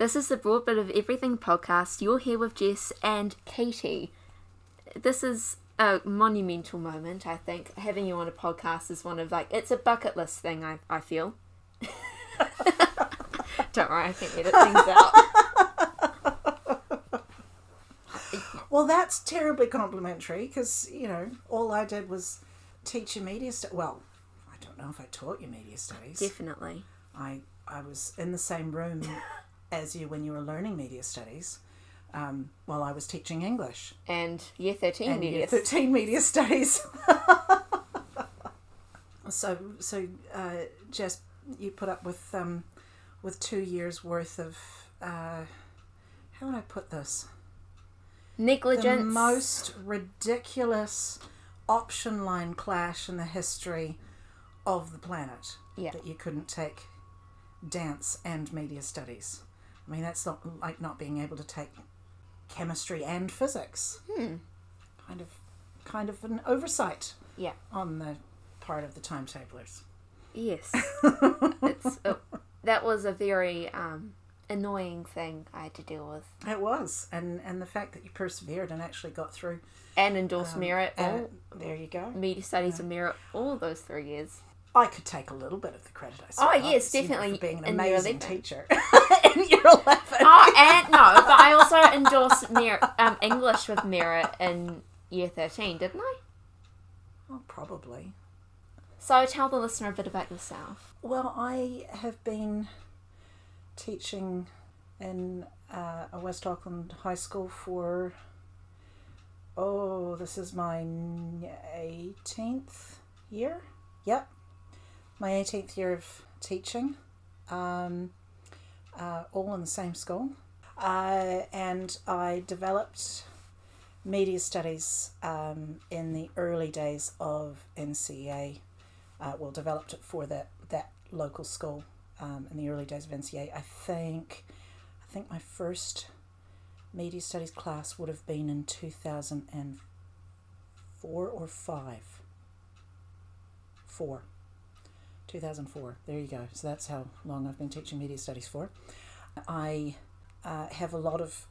This is the Broad Bit of Everything podcast. You're here with Jess and Katie. This is a monumental moment, I think. Having you on a podcast is one of like it's a bucket list thing. I I feel. Don't worry, I can edit things out. Well, that's terribly complimentary because, you know, all I did was teach you media studies. Well, I don't know if I taught you media studies. Definitely. I, I was in the same room as you when you were learning media studies um, while I was teaching English. And year thirteen and media. year 13 media studies. so, so uh, Jess, you put up with um, with two years worth of uh, how would I put this? Negligence. The most ridiculous option line clash in the history of the planet. Yeah. That you couldn't take dance and media studies. I mean, that's not like not being able to take chemistry and physics. Hmm. Kind of, kind of an oversight Yeah. on the part of the timetablers. Yes. it's uh, that was a very um, annoying thing I had to deal with. It was, and and the fact that you persevered and actually got through. And endorsed merit. Uh, all there you go. media studies and merit all those three years. I could take a little bit of the credit. I Oh, suppose, yes, you know, definitely for being an amazing 11. teacher in year eleven. Oh, and no, but I also endorsed merit, um, English with merit in year 13, didn't I? Oh, probably. So tell the listener a bit about yourself. Well, I have been teaching in uh, a West Auckland high school for oh, this is my eighteenth year. Yep, my eighteenth year of teaching, um, uh, all in the same school, uh, and I developed media studies um, in the early days of NCEA uh, well developed it for that that local school um, in the early days of NCEA. I think I think my first media studies class would have been in two thousand and four or five. Four. 2004. There you go. So that's how long I've been teaching media studies for. I uh, have a lot of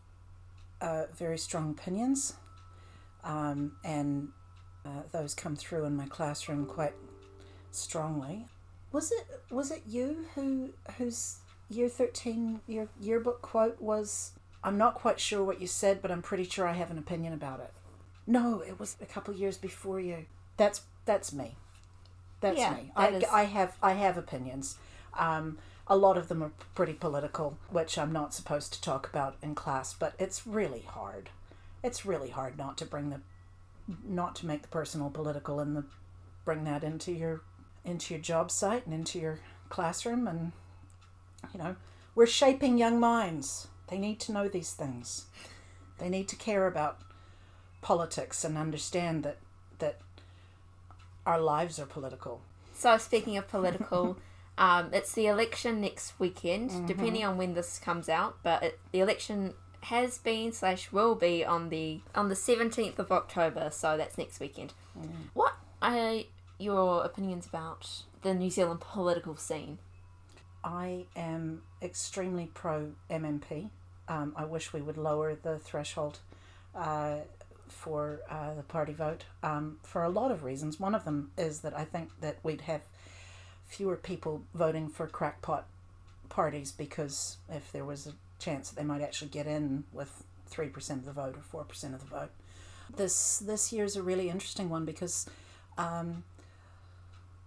uh, very strong opinions, um, and uh, those come through in my classroom quite strongly. Was it was it you who whose year thirteen your yearbook quote was? I'm not quite sure what you said, but I'm pretty sure I have an opinion about it. No, it was a couple years before you. That's that's me. That's Yeah, me. that I, is- I have I have opinions. Um, a lot of them are pretty political, which I'm not supposed to talk about in class. But it's really hard. It's really hard not to bring the not to make the personal political and the bring that into your into your job site and into your classroom and you know we're shaping young minds they need to know these things they need to care about politics and understand that that our lives are political So speaking of political, um, it's the election next weekend, depending on when this comes out. But it, the election has been slash will be on the on the seventeenth of October. So that's next weekend. What are your opinions about the New Zealand political scene? I am extremely pro MMP. Um, I wish we would lower the threshold uh, for uh, the party vote um, for a lot of reasons. One of them is that I think that we'd have fewer people voting for crackpot parties because if there was a chance that they might actually get in with three percent of the vote or four percent of the vote. This this year's a really interesting one because um,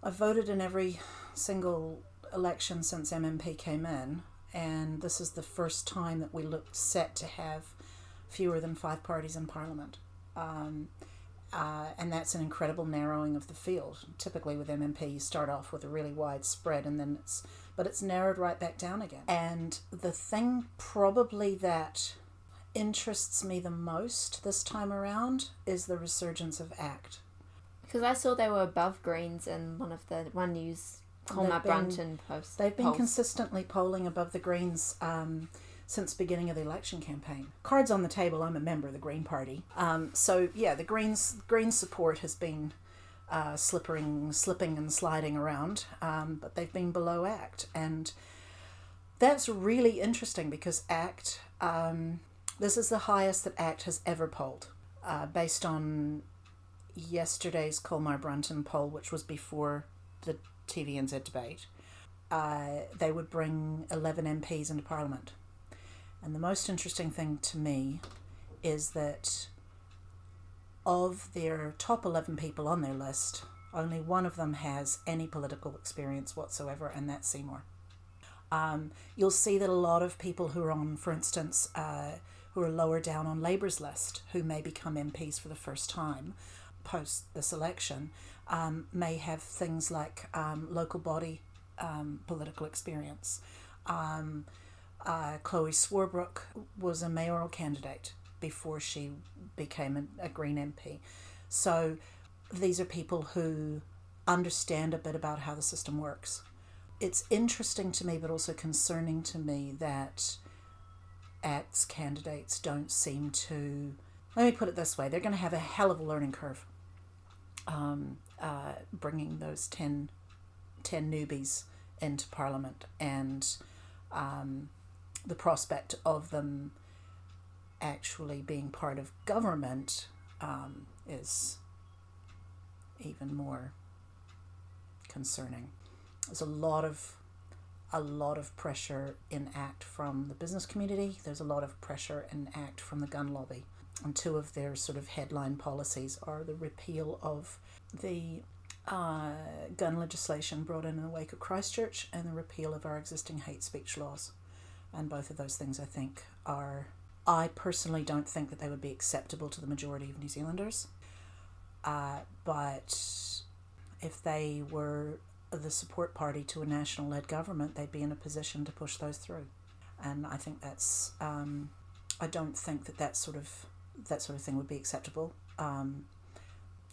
I voted in every single election since MMP came in, and this is the first time that we look set to have fewer than five parties in Parliament. Um, uh, and that's an incredible narrowing of the field. Typically, with MMP, you start off with a really wide spread, and then it's but it's narrowed right back down again. And the thing probably that interests me the most this time around is the resurgence of ACT. Because I saw they were above Greens in one of the One News Colmar Brunton posts. They've been polls. consistently polling above the Greens um, since beginning of the election campaign. Cards on the table. I'm a member of the Green Party, um, so yeah, the Greens Green support has been uh, slipping, slipping and sliding around, um, but they've been below ACT, and that's really interesting because ACT, um, this is the highest that ACT has ever polled, uh, based on yesterday's Colmar Brunton poll, which was before the TVNZ debate. Uh, they would bring 11 MPs into Parliament. And the most interesting thing to me is that of their top 11 people on their list, only one of them has any political experience whatsoever, and that's Seymour. Um, you'll see that a lot of people who are on, for instance, uh, who are lower down on Labour's list, who may become MPs for the first time post this election, um, may have things like um, local body um, political experience. Uh, Chloe Swarbrick was a mayoral candidate before she became a, a Green MP. So these are people who understand a bit about how the system works. It's interesting to me, but also concerning to me that ACT's candidates don't seem to. Let me put it this way they're going to have a hell of a learning curve um, uh, bringing those 10, 10 newbies into Parliament and um, the prospect of them actually being part of government um, is even more concerning. There's a lot of a lot of pressure in ACT from the business community. There's a lot of pressure in ACT from the gun lobby. And two of their sort of headline policies are the repeal of the uh, gun legislation brought in in the wake of Christchurch and the repeal of our existing hate speech laws. And both of those things, I think, are. I personally don't think that they would be acceptable to the majority of New Zealanders. Uh, but if they were the support party to a national led government, they'd be in a position to push those through. And I think that's, um, I don't think that that sort of, that sort of thing would be acceptable. Um,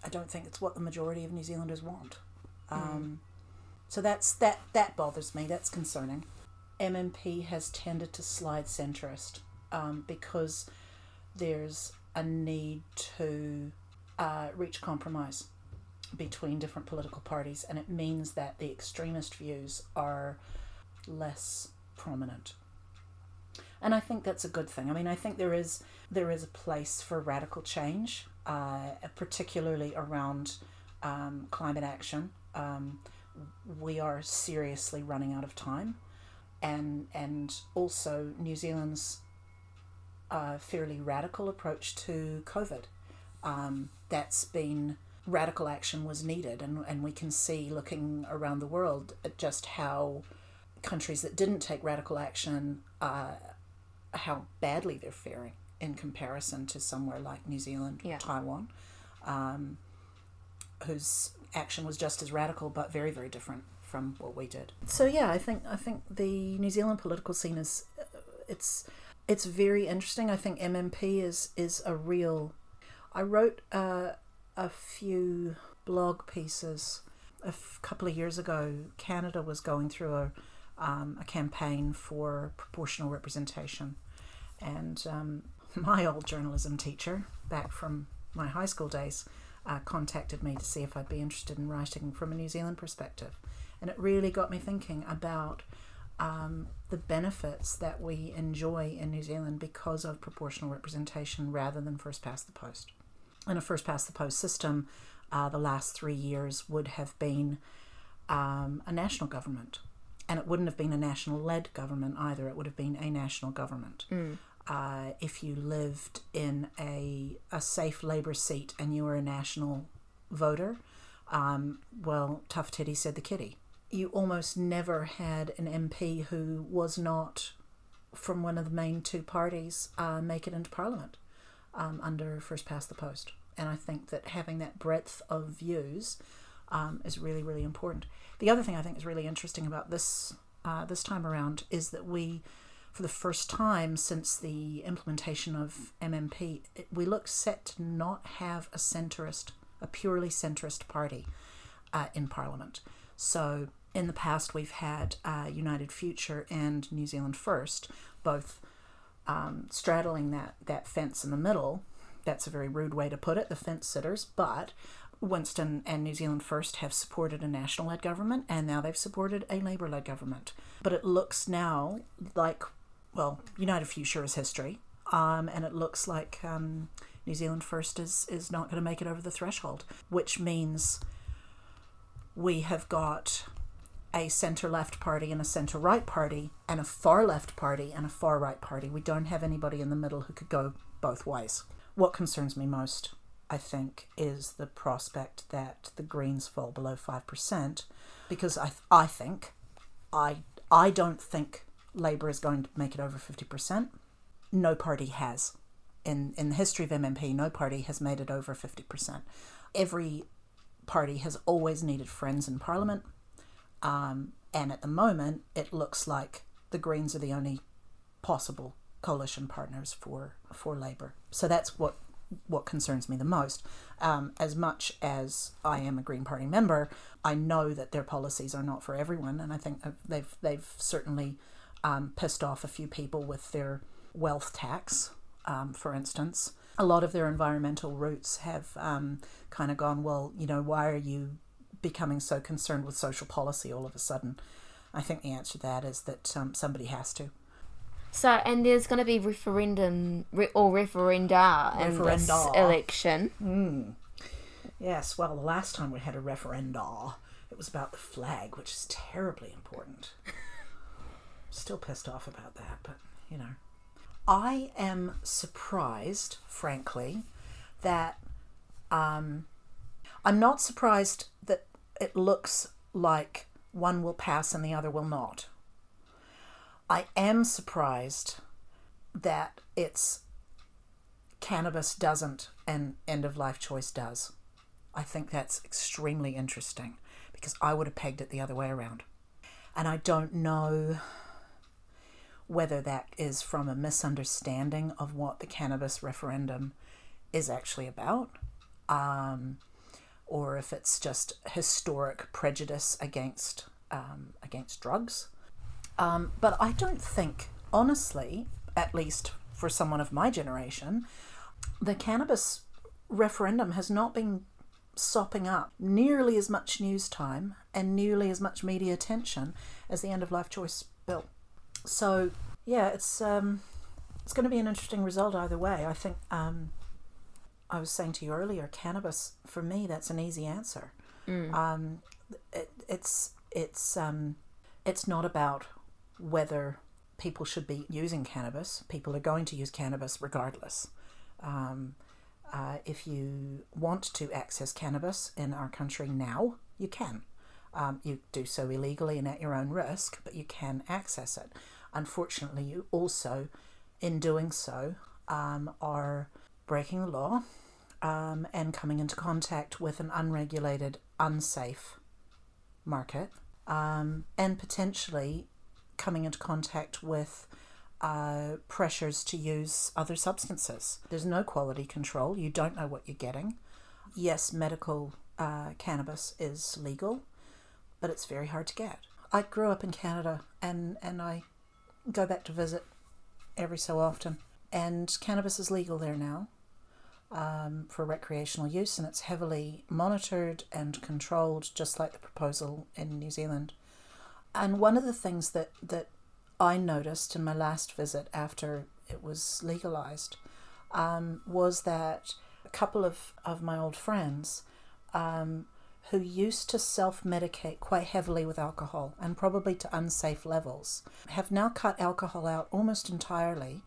I don't think it's what the majority of New Zealanders want. Hmm. Um, mm. So that's that that bothers me. That's concerning. MMP has tended to slide centrist um, because there's a need to uh, reach compromise between different political parties, and it means that the extremist views are less prominent. And I think that's a good thing. I mean, I think there is there is a place for radical change, uh, particularly around um, climate action. Um, we are seriously running out of time, and and also New Zealand's uh, fairly radical approach to COVID. Um, that's been radical action was needed, and, and we can see looking around the world at just how countries that didn't take radical action, uh, how badly they're faring in comparison to somewhere like New Zealand, yeah. Taiwan, um, whose action was just as radical but very very different from what we did. So yeah, I think I think the New Zealand political scene is it's it's very interesting. I think MMP is is a real. I wrote uh, a few blog pieces a f- couple of years ago. Canada was going through a um, a campaign for proportional representation, and um, my old journalism teacher back from my high school days uh, contacted me to see if I'd be interested in writing from a New Zealand perspective. And it really got me thinking about um, the benefits that we enjoy in New Zealand because of proportional representation rather than first past the post. In a first past the post system, uh, the last three years would have been um, a national government. And it wouldn't have been a national led government either, it would have been a national government. Mm uh, if you lived in a, a safe Labour seat and you were a national voter, um, well, tough titty said the kitty. You almost never had an MP who was not from one of the main two parties uh, make it into Parliament um, under first past the post. And I think that having that breadth of views um, is really, really important. The other thing I think is really interesting about this uh, this time around is that we for the first time since the implementation of MMP, we look set to not have a centrist, a purely centrist party uh, in Parliament. So in the past, we've had uh, United Future and New Zealand First, both um, straddling that, that fence in the middle. That's a very rude way to put it, the fence sitters, but Winston and New Zealand First have supported a national led government and now they've supported a Labour led government. But it looks now like, well, United Future is history, um, and it looks like um, New Zealand First is, is not going to make it over the threshold, which means we have got a centre left party and a centre right party and a far left party and a far right party. We don't have anybody in the middle who could go both ways. What concerns me most, I think, is the prospect that the Greens fall below 5% because I, I think, I, I don't think Labour is going to make it over 50%. No party has. In, in the history of MMP, no party has made it over 50%. Every party has always needed friends in Parliament um, and at the moment, it looks like the Greens are the only possible coalition partners for for Labour. So that's what what concerns me the most. Um, as much as I am a Green Party member, I know that their policies are not for everyone, and I think they've they've certainly um, pissed off a few people with their wealth tax, um, for instance. A lot of their environmental roots have um, kind of gone, well, you know, why are you becoming so concerned with social policy all of a sudden? I think the answer to that is that um, somebody has to. So, and there's going to be referendum re- or referenda in this election. Mm. Yes, well, the last time we had a referenda, it was about the flag, which is terribly important. Still pissed off about that, but you know. I am surprised, frankly, that um, I'm not surprised that it looks like one will pass and the other will not. I am surprised that it's cannabis doesn't and end of life choice does. I think that's extremely interesting because I would have pegged it the other way around. And I don't know whether that is from a misunderstanding of what the cannabis referendum is actually about. Um, or if it's just historic prejudice against um, against drugs. Um, but I don't think, honestly, at least for someone of my generation, the cannabis referendum has not been sopping up nearly as much news time and nearly as much media attention as the end of life choice bill. So yeah, it's um, it's going to be an interesting result either way. I think um, I was saying to you earlier, cannabis for me that's an easy answer. Mm. Um, it, it's it's um, it's not about whether people should be using cannabis. People are going to use cannabis regardless. Um, uh, if you want to access cannabis in our country now, you can. Um, you do so illegally and at your own risk, but you can access it. Unfortunately, you also, in doing so, um, are breaking the law um, and coming into contact with an unregulated, unsafe market, um, and potentially coming into contact with uh, pressures to use other substances. There's no quality control, you don't know what you're getting. Yes, medical uh, cannabis is legal, but it's very hard to get. I grew up in Canada and, and I go back to visit every so often. And cannabis is legal there now um, for recreational use, and it's heavily monitored and controlled, just like the proposal in New Zealand. And one of the things that, that I noticed in my last visit after it was legalized um, was that a couple of, of my old friends um, who used to self medicate quite heavily with alcohol and probably to unsafe levels have now cut alcohol out almost entirely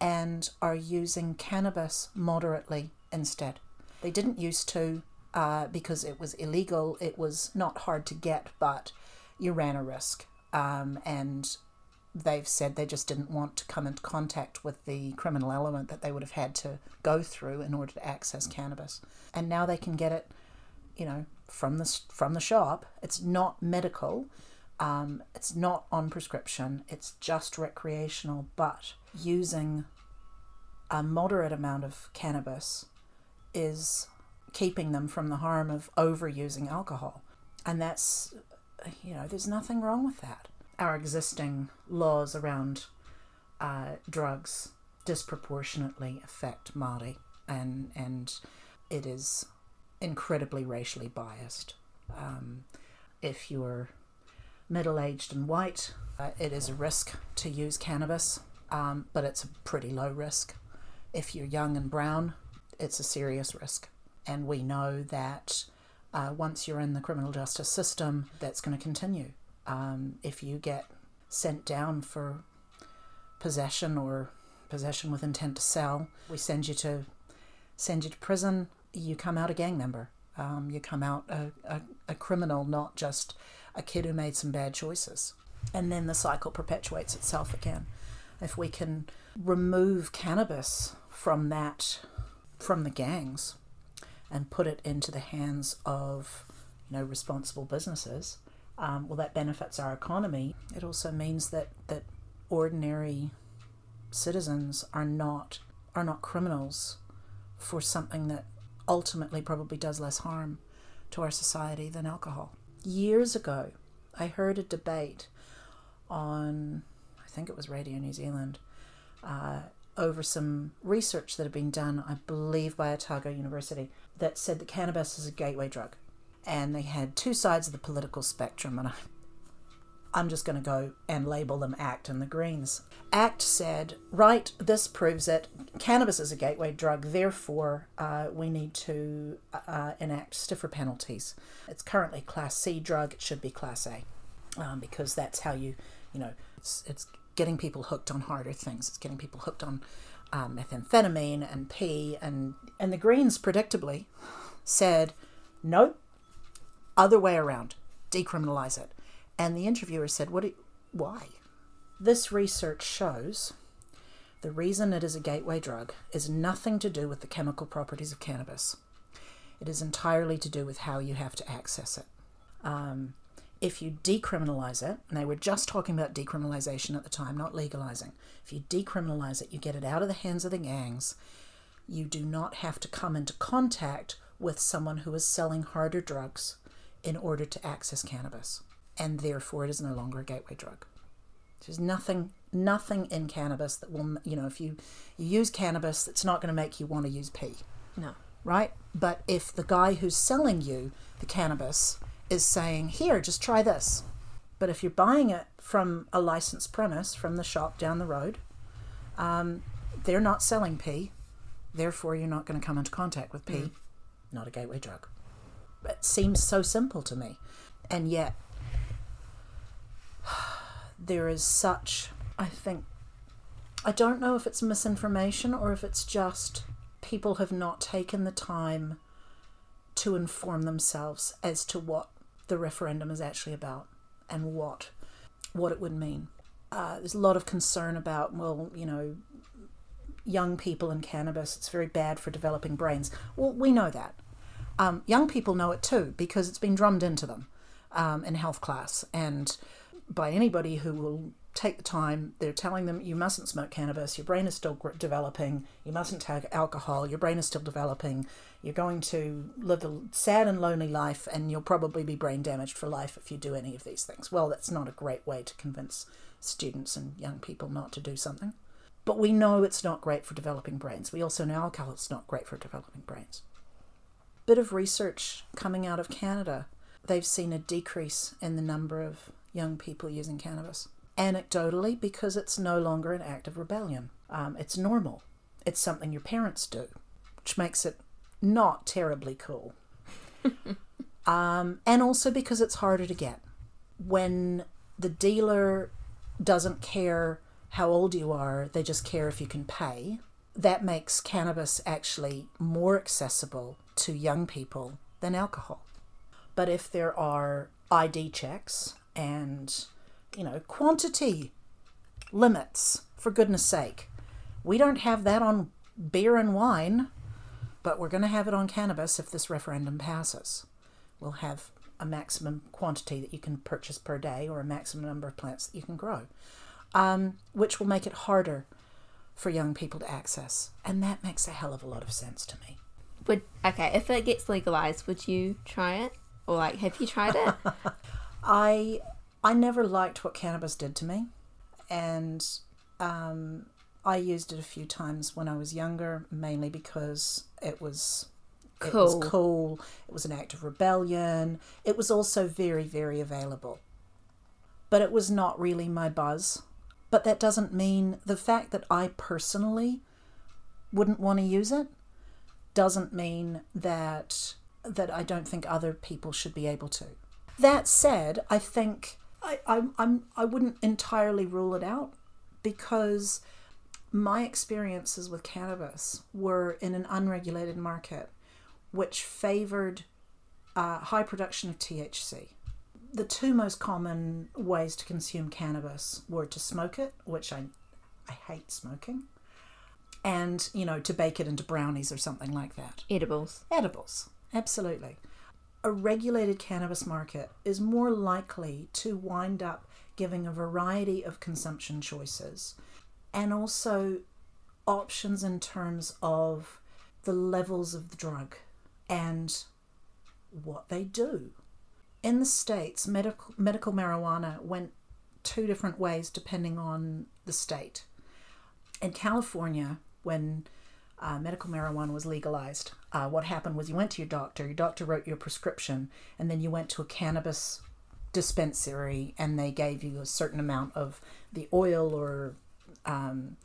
and are using cannabis moderately instead. They didn't used to uh, because it was illegal, it was not hard to get, but you ran a risk. Um, and they've said they just didn't want to come into contact with the criminal element that they would have had to go through in order to access cannabis. And now they can get it, you know, from the from the shop. It's not medical. Um, it's not on prescription. It's just recreational, but using a moderate amount of cannabis is keeping them from the harm of overusing alcohol. And that's, you know, there's nothing wrong with that. Our existing laws around uh, drugs disproportionately affect Māori, and and it is incredibly racially biased. Um, if you're middle aged and white, uh, it is a risk to use cannabis, um, but it's a pretty low risk. If you're young and brown, it's a serious risk. And we know that uh, once you're in the criminal justice system, that's going to continue. Um, if you get sent down for possession or possession with intent to sell, we send you to send you to prison. You come out a gang member. Um, you come out a, a, a criminal, not just a kid who made some bad choices. And then the cycle perpetuates itself again. If we can remove cannabis from that, from the gangs, and put it into the hands of, you know, responsible businesses, um, well, that benefits our economy. It also means that that ordinary citizens are not are not criminals for something that ultimately probably does less harm to our society than alcohol. Years ago, I heard a debate on, think it was Radio New Zealand, uh, over some research that had been done, I believe, by Otago University, that said that cannabis is a gateway drug. And they had two sides of the political spectrum, and I I'm just going to go and label them ACT and the Greens. ACT said, right, this proves it. Cannabis is a gateway drug, therefore, uh, we need to uh, enact stiffer penalties. It's currently Class C drug, it should be Class A, um, because that's how you, you know, it's, it's getting people hooked on harder things. It's getting people hooked on um, methamphetamine and P. And, and the Greens, predictably, said, nope, other way around, decriminalize it. And the interviewer said, "What? You, why?" This research shows the reason it is a gateway drug is nothing to do with the chemical properties of cannabis. It is entirely to do with how you have to access it. Um, if you decriminalize it, and they were just talking about decriminalization at the time, not legalizing. If you decriminalize it, you get it out of the hands of the gangs. You do not have to come into contact with someone who is selling harder drugs in order to access cannabis and therefore it is no longer a gateway drug. There's nothing nothing in cannabis that will you know if you you use cannabis it's not going to make you want to use P. No. Right? But if the guy who's selling you the cannabis is saying, "Here, just try this." But if you're buying it from a licensed premise from the shop down the road, um, they're not selling P. Therefore, you're not going to come into contact with P. Mm. Not a gateway drug. It seems so simple to me. And yet, there is such, I think, I don't know if it's misinformation or if it's just people have not taken the time to inform themselves as to what the referendum is actually about and what what it would mean. Uh, there's a lot of concern about, well, you know, young people and cannabis, it's very bad for developing brains. Well, we know that. Um, young people know it too because it's been drummed into them um, in health class. And by anybody who will take the time. They're telling them you mustn't smoke cannabis, your brain is still developing, you mustn't take alcohol, your brain is still developing, you're going to live a sad and lonely life, and you'll probably be brain damaged for life if you do any of these things. Well, that's not a great way to convince students and young people not to do something. But we know it's not great for developing brains. We also know alcohol is not great for developing brains. Bit of research coming out of Canada. They've seen a decrease in the number of young people using cannabis. Anecdotally, because it's no longer an act of rebellion. Um, it's normal. It's something your parents do, which makes it not terribly cool. um, and also because it's harder to get. When the dealer doesn't care how old you are, they just care if you can pay. That makes cannabis actually more accessible to young people than alcohol. But if there are ID checks and, you know, quantity limits, for goodness sake. We don't have that on beer and wine, but we're going to have it on cannabis if this referendum passes. We'll have a maximum quantity that you can purchase per day or a maximum number of plants that you can grow, um, which will make it harder for young people to access. And that makes a hell of a lot of sense to me. Would okay if it gets legalized, would you try it or like have you tried it? I I never liked what cannabis did to me, and um, I used it a few times when I was younger, mainly because it was It Cool. was cool. It was an act of rebellion. It was also very, very available. But it was not really my buzz. But that doesn't mean the fact that I personally wouldn't want to use it doesn't mean that that I don't think other people should be able to. That said, I think I, I I'm I wouldn't entirely rule it out because my experiences with cannabis were in an unregulated market which favored uh, high production of THC. The two most common ways to consume cannabis were to smoke it, which I, I hate smoking, and you know to bake it into brownies or something like that. Edibles. Edibles, absolutely. A regulated cannabis market is more likely to wind up giving a variety of consumption choices and also options in terms of the levels of the drug and what they do. In the States, medical, medical marijuana went two different ways depending on the state. In California, when uh, medical marijuana was legalized, uh, what happened was you went to your doctor, your doctor wrote you a prescription, and then you went to a cannabis dispensary and they gave you a certain amount of the oil or um,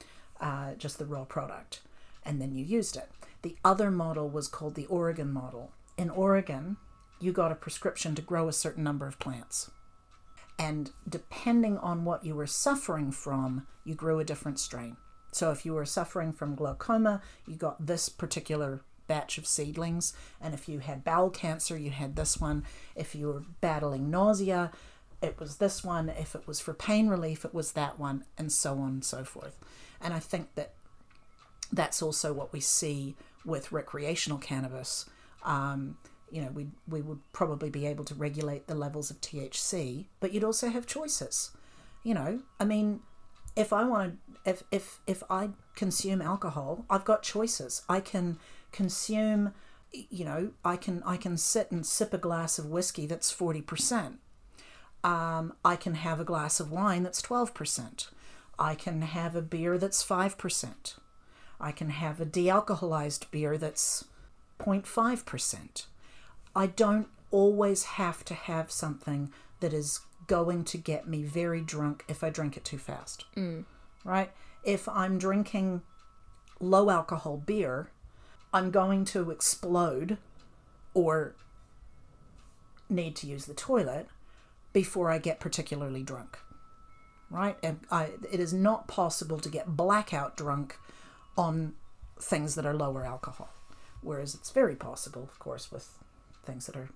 uh, just the raw product, and then you used it. The other model was called the Oregon model. In Oregon, you got a prescription to grow a certain number of plants. And depending on what you were suffering from, you grew a different strain. So if you were suffering from glaucoma, you got this particular batch of seedlings. And if you had bowel cancer, you had this one. If you were battling nausea, it was this one. If it was for pain relief, it was that one, and so on and so forth. And I think that that's also what we see with recreational cannabis. Um, you know, we we would probably be able to regulate the levels of THC, but you'd also have choices. You know, I mean, if I want to, if if if I consume alcohol, I've got choices. I can consume, you know, I can I can sit and sip a glass of whiskey that's forty percent. Um, I can have a glass of wine that's twelve percent. I can have a beer that's five percent. I can have a de-alcoholized beer that's 0.5%. I don't always have to have something that is going to get me very drunk if I drink it too fast. Mm. Right? If I'm drinking low alcohol beer, I'm going to explode or need to use the toilet before I get particularly drunk. Right? And I, it is not possible to get blackout drunk on things that are lower alcohol. Whereas it's very possible, of course, with things that are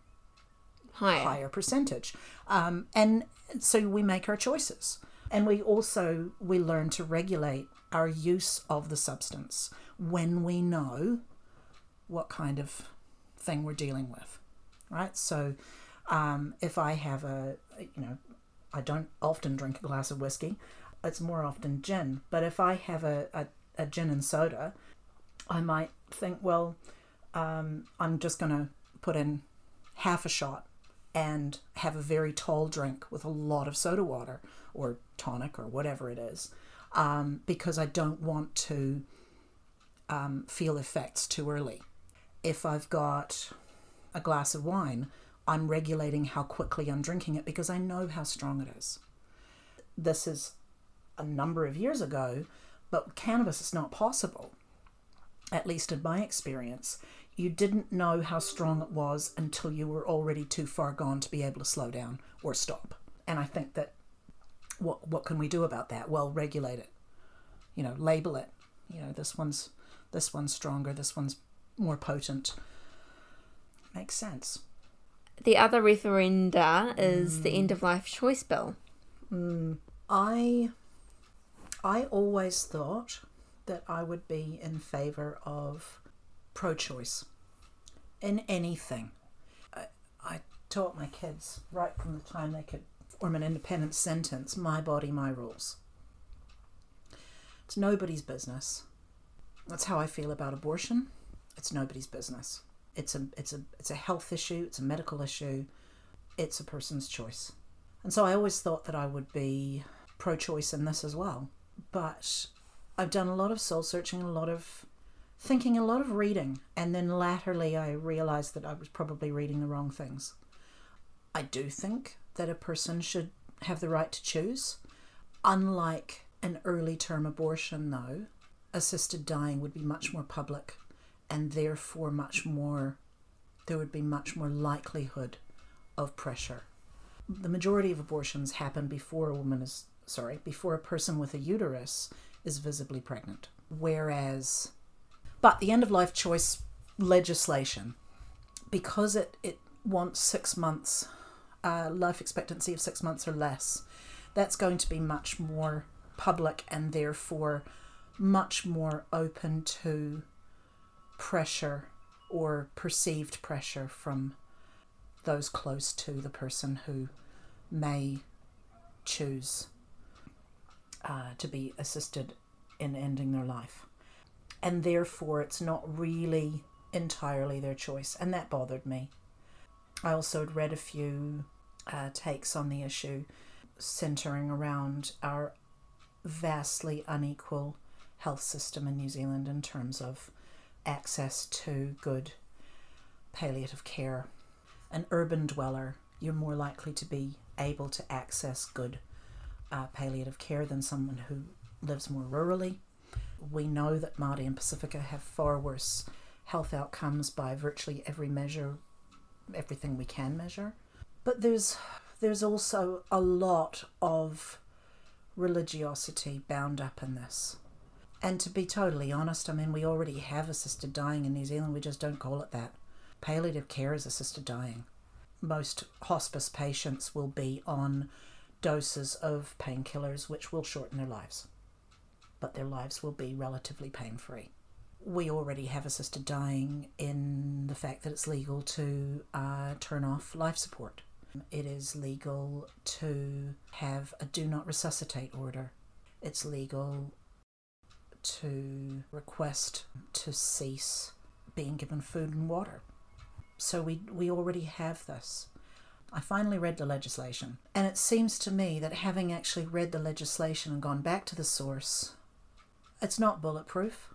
Higher. higher percentage. Um, and so we make our choices. And we also we learn to regulate our use of the substance when we know what kind of thing we're dealing with. Right? So um, if I have a you know, I don't often drink a glass of whiskey. It's more often gin. But if I have a, a, a gin and soda, I might think, well, um, I'm just going to put in half a shot and have a very tall drink with a lot of soda water or tonic or whatever it is um, because I don't want to um, feel effects too early. If I've got a glass of wine, I'm regulating how quickly I'm drinking it because I know how strong it is. This is a number of years ago, but cannabis is not possible at least in my experience, you didn't know how strong it was until you were already too far gone to be able to slow down or stop. And I think that what what can we do about that? Well, regulate it. You know, label it. You know, this one's this one's stronger, this one's more potent. Makes sense. The other referenda is the mm. end of life choice bill. Mm. I I always thought that I would be in favor of pro-choice in anything. I, I taught my kids right from the time they could form an independent sentence, my body, my rules. It's nobody's business. That's how I feel about abortion. It's nobody's business. It's a it's a it's a health issue, it's a medical issue. It's a person's choice. And so I always thought that I would be pro choice in this as well. But I've done a lot of soul searching, a lot of thinking a lot of reading, and then latterly I realized that I was probably reading the wrong things. I do think that a person should have the right to choose. Unlike an early term abortion, though, assisted dying would be much more public and therefore much more, there would be much more likelihood of pressure. The majority of abortions happen before a woman is, sorry, before a person with a uterus is visibly pregnant. Whereas, but the end of life choice legislation, because it, it wants six months, uh, life expectancy of six months or less, that's going to be much more public and therefore much more open to pressure or perceived pressure from those close to the person who may choose uh, to be assisted in ending their life. And therefore, it's not really entirely their choice, and that bothered me. I also had read a few uh, takes on the issue centering around our vastly unequal health system in New Zealand in terms of access to good palliative care. An urban dweller, you're more likely to be able to access good uh, palliative care than someone who lives more rurally. We know that Māori and Pasifika have far worse health outcomes by virtually every measure, everything we can measure. But there's there's also a lot of religiosity bound up in this. And to be totally honest, I mean, we already have assisted dying in New Zealand, we just don't call it that. Palliative care is assisted dying. Most hospice patients will be on doses of painkillers which will shorten their lives, but their lives will be relatively pain free. We already have assisted dying in the fact that it's legal to uh, turn off life support. It is legal to have a do not resuscitate order. It's legal to request to cease being given food and water. So we, we already have this. I finally read the legislation, and it seems to me that having actually read the legislation and gone back to the source, it's not bulletproof.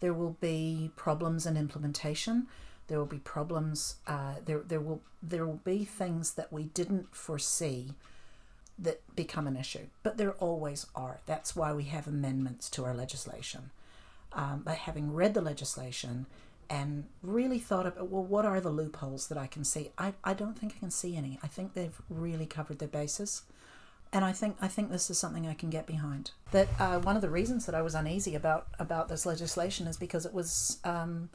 There will be problems in implementation. There will be problems. Uh, there, there will there will be things that we didn't foresee that become an issue, but there always are. That's why we have amendments to our legislation. Um, but having read the legislation and really thought about, well, what are the loopholes that I can see? I, I don't think I can see any. I think they've really covered their bases. And I think I think this is something I can get behind. That uh, one of the reasons that I was uneasy about about this legislation is because it was um,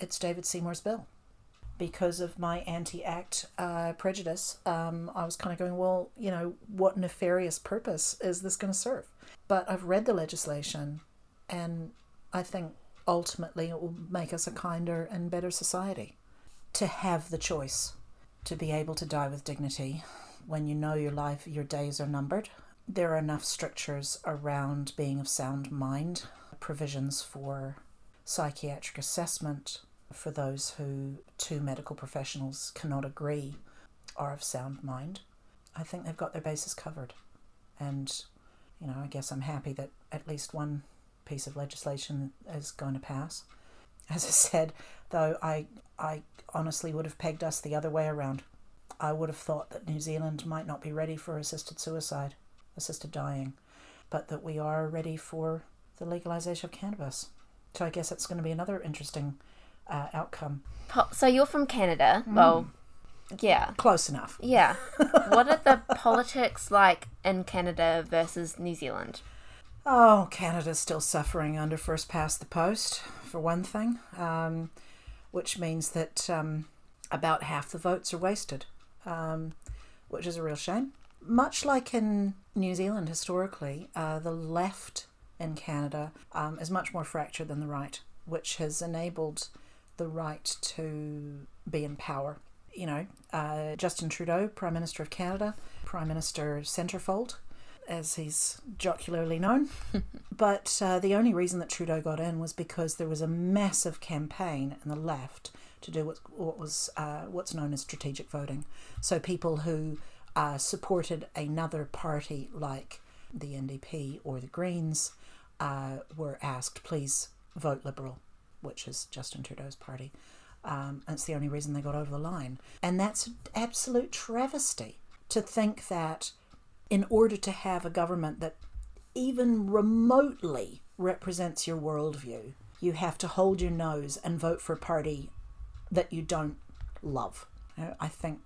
it's David Seymour's bill, because of my anti ACT uh, prejudice, um, I was kind of going, well, you know, what nefarious purpose is this going to serve? But I've read the legislation, and I think ultimately it will make us a kinder and better society. To have the choice to be able to die with dignity when you know your life, your days are numbered. There are enough strictures around being of sound mind, provisions for psychiatric assessment, for those who two medical professionals cannot agree are of sound mind. I think they've got their bases covered. And, you know, I guess I'm happy that at least one piece of legislation is going to pass. As I said, though, I, I honestly would have pegged us the other way around. I would have thought that New Zealand might not be ready for assisted suicide, assisted dying, but that we are ready for the legalization of cannabis. So I guess it's going to be another interesting uh, outcome. So you're from Canada. Mm. Well, yeah. Close enough. Yeah. what are the politics like in Canada versus New Zealand? Oh, Canada's still suffering under first past the post, for one thing, um, which means that um, about half the votes are wasted, um, which is a real shame. Much like in New Zealand historically, uh, the left in Canada um, is much more fractured than the right, which has enabled the right to be in power. You know, uh, Justin Trudeau, Prime Minister of Canada, Prime Minister Centerfold, as he's jocularly known. but uh, the only reason that Trudeau got in was because there was a massive campaign in the left to do what, what was uh, what's known as strategic voting. So people who uh, supported another party like the NDP or the Greens uh, were asked, please vote Liberal which is Justin Trudeau's party. Um, it's the only reason they got over the line. And that's an absolute travesty to think that in order to have a government that even remotely represents your worldview, you have to hold your nose and vote for a party that you don't love. I think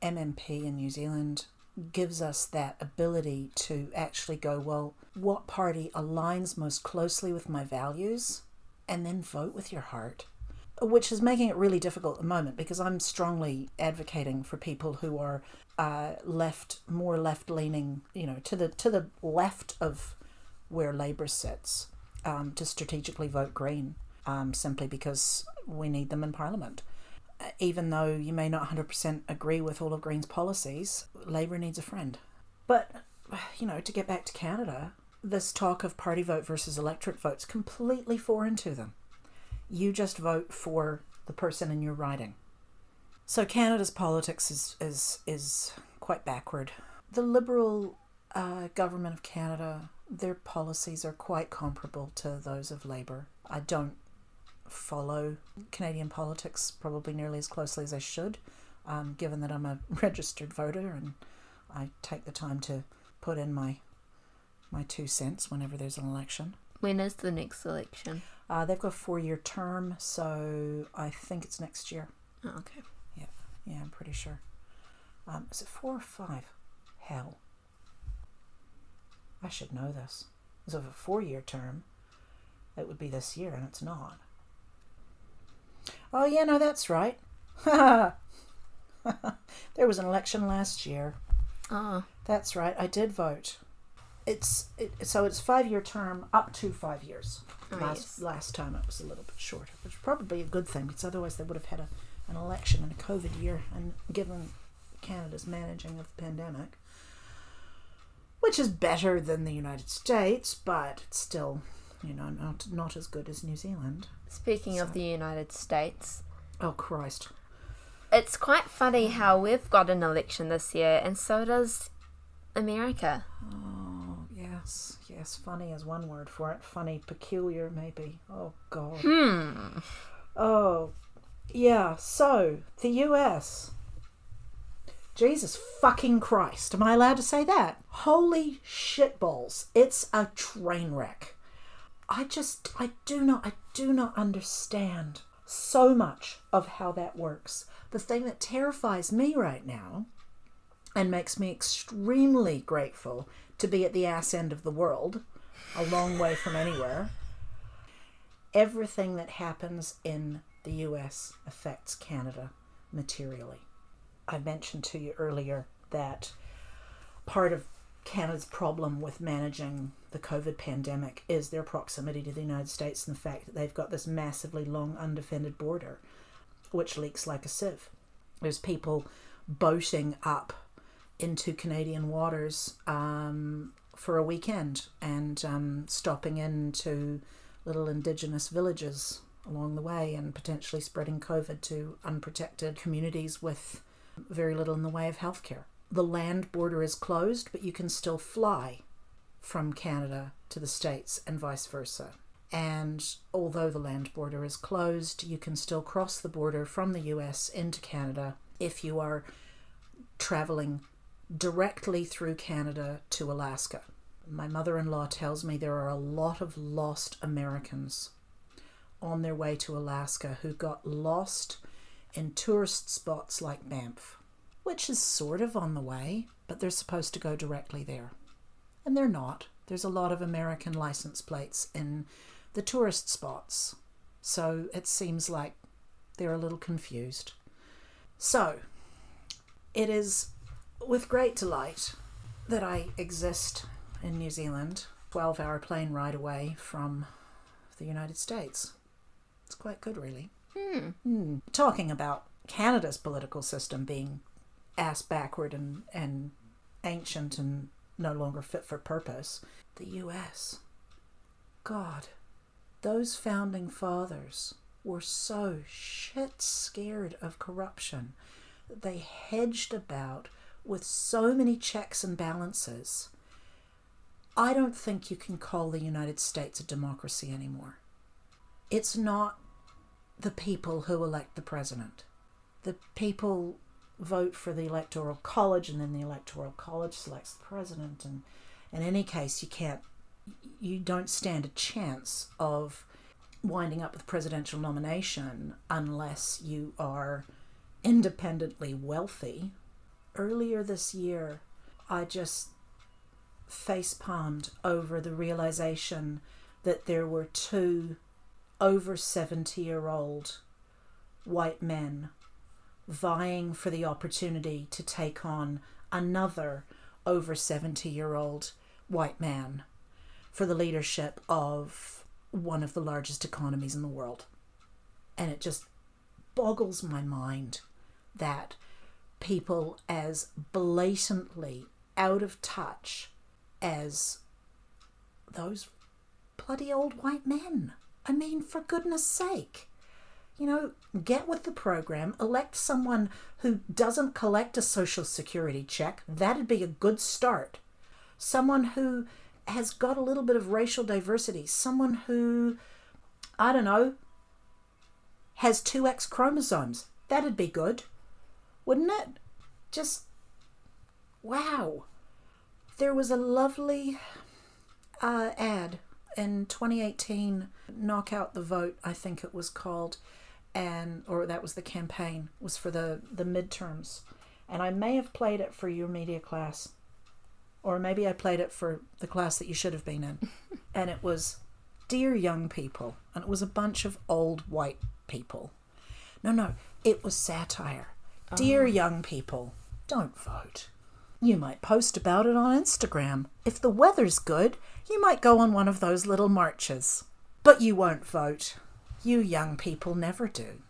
MMP in New Zealand gives us that ability to actually go, well, what party aligns most closely with my values? And then vote with your heart. Which is making it really difficult at the moment because I'm strongly advocating for people who are uh, left, more left leaning, you know, to the to the left of where Labour sits, um, to strategically vote Green, um, simply because we need them in Parliament even though you may not 100% agree with all of Green's policies, Labour needs a friend. But, you know, to get back to Canada, this talk of party vote versus electorate vote's completely foreign to them. You just vote for the person in your riding. So Canada's politics is, is, is quite backward. The Liberal uh, government of Canada, their policies are quite comparable to those of Labour. I don't follow Canadian politics probably nearly as closely as I should, um, given that I'm a registered voter and I take the time to put in my my two cents whenever there's an election. When is the next election? Uh, they've got a four year term, so I think it's next year. Oh, okay. Yeah, yeah, I'm pretty sure. Um, is it four or five? Hell. I should know this. So if a four year term, it would be this year, and it's not. Oh, yeah, no, that's right. there was an election last year. Oh. That's right. I did vote. It's it, so it's five year term up to five years. Oh, last yes. last time it was a little bit shorter, which is probably a good thing because otherwise they would have had a, an election in a COVID year, and given Canada's managing of the pandemic, which is better than the United States, but it's still, you know, not not as good as New Zealand. Speaking of the United States, Oh Christ! it's quite funny how we've got an election this year, and so does America. Oh yes, yes. Funny is one word for it. Funny, peculiar, maybe. Oh God. Hmm. Oh, yeah. So the U.S. Jesus fucking Christ! Am I allowed to say that? Holy shitballs! It's a train wreck. I just, I do not, I do not understand so much of how that works. The thing that terrifies me right now and makes me extremely grateful to be at the ass end of the world, a long way from anywhere. Everything that happens in the US affects Canada materially. I mentioned to you earlier that part of Canada's problem with managing the COVID pandemic is their proximity to the United States and the fact that they've got this massively long undefended border, which leaks like a sieve. There's people boating up into Canadian waters um, for a weekend and um, stopping into little indigenous villages along the way and potentially spreading COVID to unprotected communities with very little in the way of healthcare. The land border is closed, but you can still fly from Canada to the States and vice versa. And although the land border is closed, you can still cross the border from the US into Canada if you are traveling directly through Canada to Alaska. My mother in law tells me there are a lot of lost Americans on their way to Alaska who got lost in tourist spots like Banff, which is sort of on the way, but they're supposed to go directly there. And they're not. There's a lot of American license plates in the tourist spots, so it seems like they're a little confused. So, it is with great delight that I exist in New Zealand, 12 hour plane ride away from the United States. It's quite good, really. Hmm. Hmm. Talking about Canada's political system being ass backward and, and ancient and no longer fit for purpose, the US. God, those founding fathers were so shit scared of corruption they hedged about with so many checks and balances. I don't think you can call the United States a democracy anymore. It's not the people who elect the president. The people vote for the electoral college and then the electoral college selects the president and in any case you can't you don't stand a chance of winding up with presidential nomination unless you are independently wealthy. Earlier this year, I just face palmed over the realization that there were two over 70 year old white men vying for the opportunity to take on another over 70 year old white man for the leadership of one of the largest economies in the world. And it just boggles my mind that people as blatantly out of touch as those bloody old white men. I mean, for goodness sake. You know, get with the program, elect someone who doesn't collect a social security check. That'd be a good start. Someone who has got a little bit of racial diversity, someone who, I don't know, has two X chromosomes. That'd be good, wouldn't it? Just, wow. There was a lovely uh, ad in 2018, Knock Out the Vote, I think it was called, and or that was the campaign, was for the, the midterms. And I may have played it for your media class or maybe I played it for the class that you should have been in. and it was Dear Young People, and it was a bunch of old white people. No, no, it was satire. Oh. Dear young people, don't vote. You might post about it on Instagram. If the weather's good, you might go on one of those little marches. But you won't vote. You young people never do.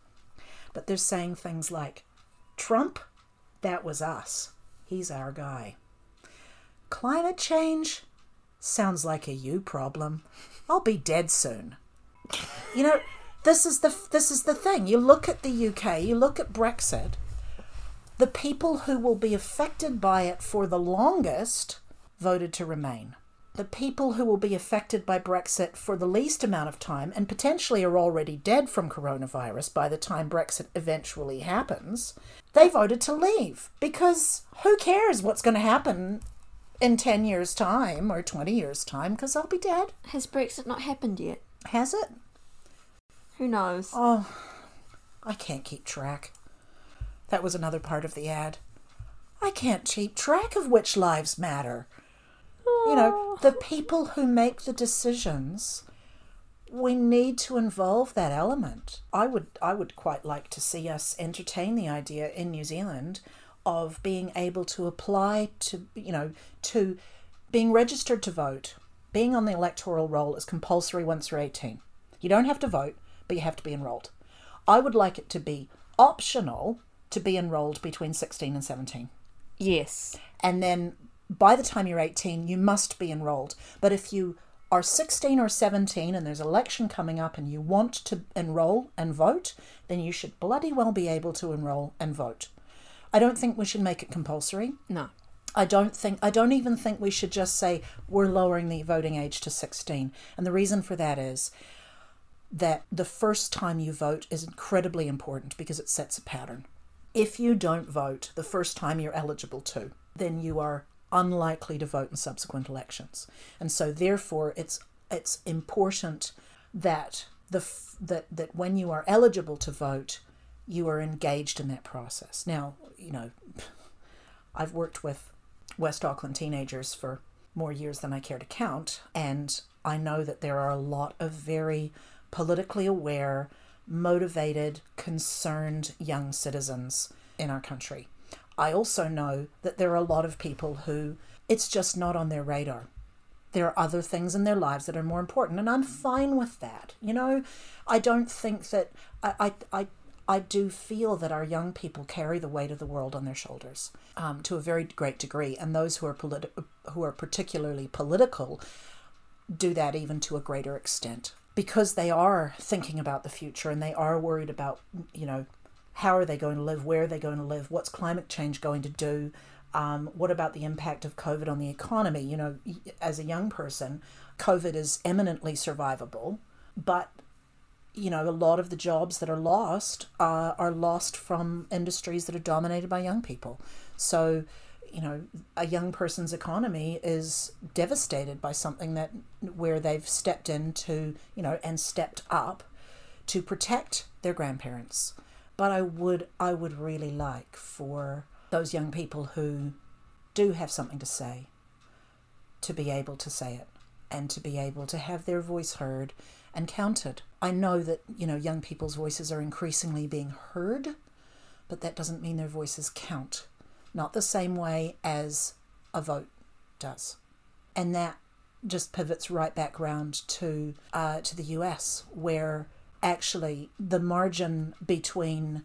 But they're saying things like, Trump, that was us. He's our guy. Climate change? Sounds like a you problem. I'll be dead soon. You know, this is the this is the thing. You look at the UK, you look at Brexit. The people who will be affected by it for the longest voted to remain. The people who will be affected by Brexit for the least amount of time and potentially are already dead from coronavirus by the time Brexit eventually happens, they voted to leave because who cares what's going to happen in 10 years' time or 20 years' time because I'll be dead. Has Brexit not happened yet? Has it? Who knows? Oh, I can't keep track. That was another part of the ad. I can't keep track of which lives matter. Oh. You know, oh. the people who make the decisions, we need to involve that element. I would I would quite like to see us entertain the idea in New Zealand of being able to apply to, you know, to being registered to vote, being on the electoral roll is compulsory once you're 18. You don't have to vote, but you have to be enrolled. I would like it to be optional to be enrolled between 16 and 17. Yes. And then by the time you're 18, you must be enrolled. But if you are 16 or 17 and there's election coming up and you want to enroll and vote, then you should bloody well be able to enroll and vote. I don't think we should make it compulsory. No. I don't think I don't even think we should just say we're lowering the voting age to 16. And the reason for that is that the first time you vote is incredibly important because it sets a pattern. If you don't vote the first time you're eligible to, then you are unlikely to vote in subsequent elections. And so therefore it's it's important that the that that when you are eligible to vote, you are engaged in that process. Now, you know, I've worked with West Auckland teenagers for more years than I care to count, and I know that there are a lot of very politically aware, motivated, concerned young citizens in our country. I also know that there are a lot of people who it's just not on their radar. There are other things in their lives that are more important, and I'm fine with that. You know, I don't think that I, I, I I do feel that our young people carry the weight of the world on their shoulders um, to a very great degree, and those who are politi- who are particularly political do that even to a greater extent because they are thinking about the future and they are worried about you know how are they going to live, where are they going to live, what's climate change going to do, um, what about the impact of COVID on the economy? You know, as a young person, COVID is eminently survivable, but you know, a lot of the jobs that are lost uh, are lost from industries that are dominated by young people. So, you know, a young person's economy is devastated by something that where they've stepped into, you know, and stepped up to protect their grandparents. But I would I would really like for those young people who do have something to say to be able to say it and to be able to have their voice heard and counted. I know that, you know, young people's voices are increasingly being heard, but that doesn't mean their voices count. Not the same way as a vote does. And that just pivots right back round to uh, to the US, where actually the margin between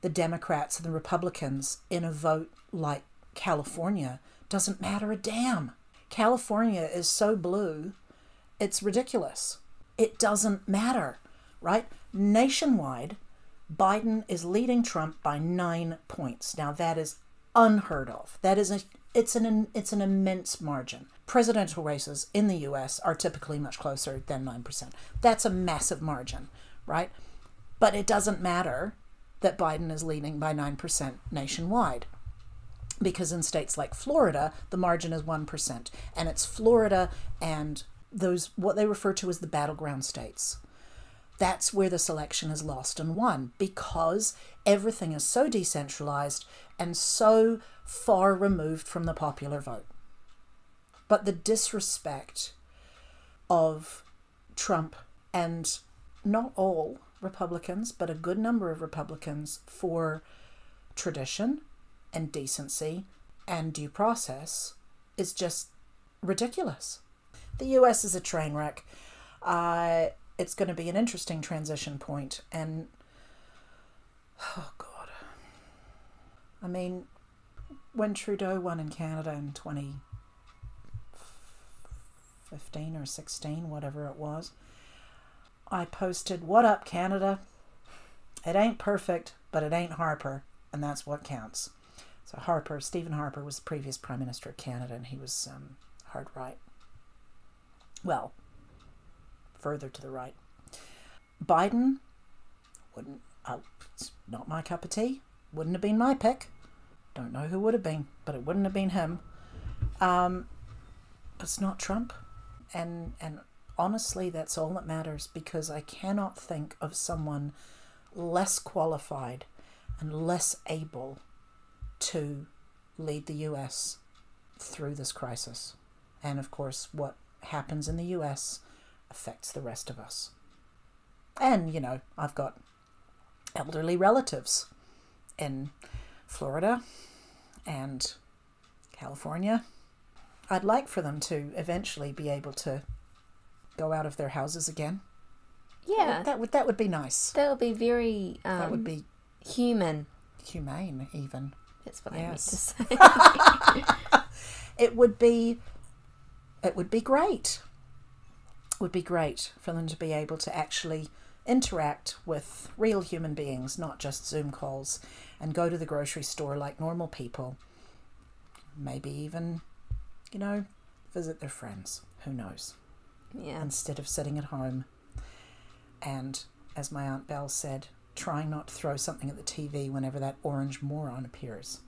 the Democrats and the Republicans in a vote like California doesn't matter a damn. California is so blue, it's ridiculous. It doesn't matter, right? Nationwide, Biden is leading Trump by nine points. Now that is unheard of. That is a it's an it's an immense margin. Presidential races in the U.S. are typically much closer than nine percent. That's a massive margin, right? But it doesn't matter that Biden is leading by nine percent nationwide because in states like Florida, the margin is 1%. And it's Florida and those, what they refer to as the battleground states. That's where the selection is lost and won because everything is so decentralized and so far removed from the popular vote. But the disrespect of Trump and not all Republicans, but a good number of Republicans for tradition and decency and due process is just ridiculous. The US is a train wreck. Uh, it's going to be an interesting transition point. point, and oh god, I mean, when Trudeau won in Canada in twenty fifteen or sixteen, whatever it was, I posted, "What up, Canada? It ain't perfect, but it ain't Harper, and that's what counts." So Harper, Stephen Harper, was the previous Prime Minister of Canada, and he was um, hard right. Well, further to the right. Biden wouldn't. Uh, it's not my cup of tea. Wouldn't have been my pick. Don't know who would have been, but it wouldn't have been him. Um, it's not Trump, and and honestly, that's all that matters because I cannot think of someone less qualified and less able to lead the US through this crisis. And of course, what happens in the US affects the rest of us. And, you know, I've got elderly relatives in Florida and California. I'd like for them to eventually be able to go out of their houses again. Yeah. That would that would be nice. That would be very um, That would be human. humane even. That's what Yes. I meant to say. it would be it would be great would be great for them to be able to actually interact with real human beings not just zoom calls and go to the grocery store like normal people maybe even you know visit their friends who knows yeah. instead of sitting at home and as my aunt belle said trying not to throw something at the tv whenever that orange moron appears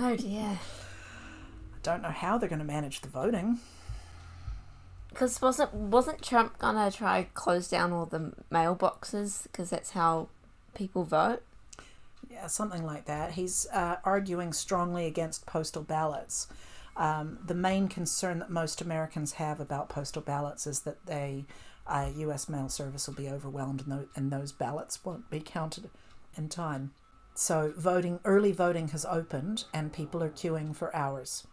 Oh dear. I don't know how they're going to manage the voting Because wasn't wasn't Trump gonna try close down all the mailboxes? Because that's how people vote. Yeah, something like that. He's uh, arguing strongly against postal ballots. Um, the main concern that most Americans have about postal ballots is that they, uh, U.S. mail service will be overwhelmed and, tho- and those ballots won't be counted in time. So voting, early voting has opened and people are queuing for hours.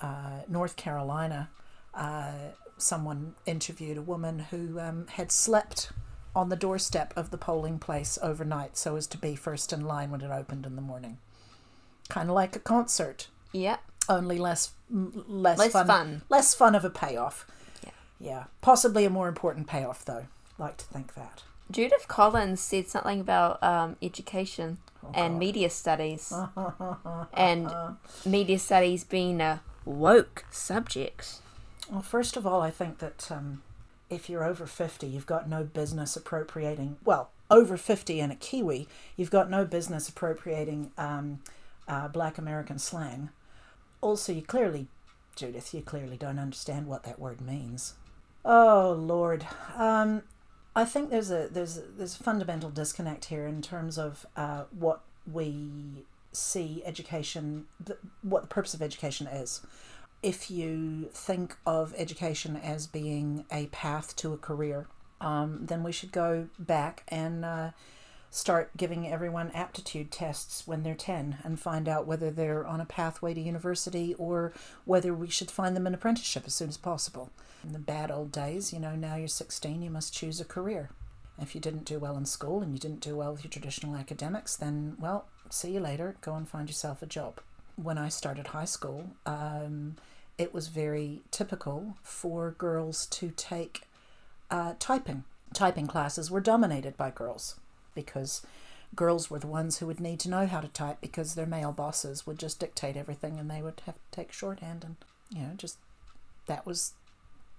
Uh, North Carolina, uh, someone interviewed a woman who um, had slept on the doorstep of the polling place overnight so as to be first in line when it opened in the morning. Kind of like a concert, Yep. Only less less, Less fun, fun. less fun of a payoff. Yeah. Yeah, possibly a more important payoff though. Like to think that. Judith Collins said something about um, education and media studies, and media studies being a woke subject. Well, first of all, I think that um, if you're over 50, you've got no business appropriating, well, over 50 and a Kiwi, you've got no business appropriating um, uh, black American slang. Also, you clearly, Judith, you clearly don't understand what that word means. Oh, Lord. Um, I think there's a there's there's a fundamental disconnect here in terms of uh, what we see education, what the purpose of education is. If you think of education as being a path to a career, um, then we should go back and uh, start giving everyone aptitude tests when they're 10 and find out whether they're on a pathway to university or whether we should find them an apprenticeship as soon as possible. In the bad old days, you know, now you're 16, you must choose a career. If you didn't do well in school and you didn't do well with your traditional academics, then, well, see you later, go and find yourself a job. When I started high school, um, it was very typical for girls to take uh, typing. Typing classes were dominated by girls because girls were the ones who would need to know how to type because their male bosses would just dictate everything and they would have to take shorthand and you know just that was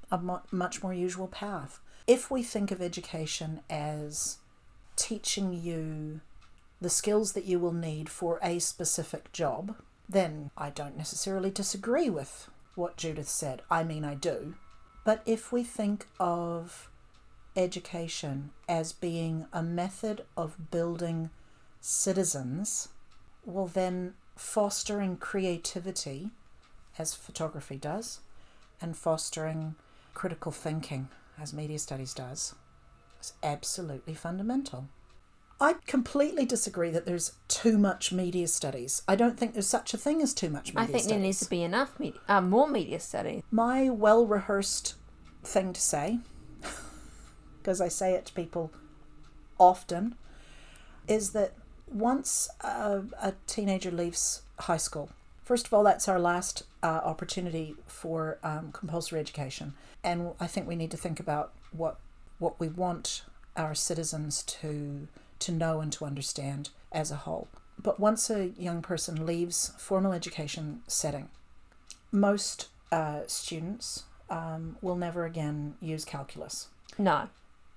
a much more usual path. If we think of education as teaching you the skills that you will need for a specific job then i don't necessarily disagree with what judith said. I mean i do. But if we think of education as being a method of building citizens, well, then fostering creativity, as photography does, and fostering critical thinking, as media studies does, is absolutely fundamental. I completely disagree that there's too much media studies. I don't think there's such a thing as too much media I think studies. there needs to be enough media, uh, more media studies. My well rehearsed thing to say, because I say it to people often, is that once a, a, teenager leaves high school, first of all, that's our last uh, opportunity for um, compulsory education. And I think we need to think about what what we want our citizens to to know and to understand as a whole. But once a young person leaves formal education setting, most uh, students um, will never again use calculus. No.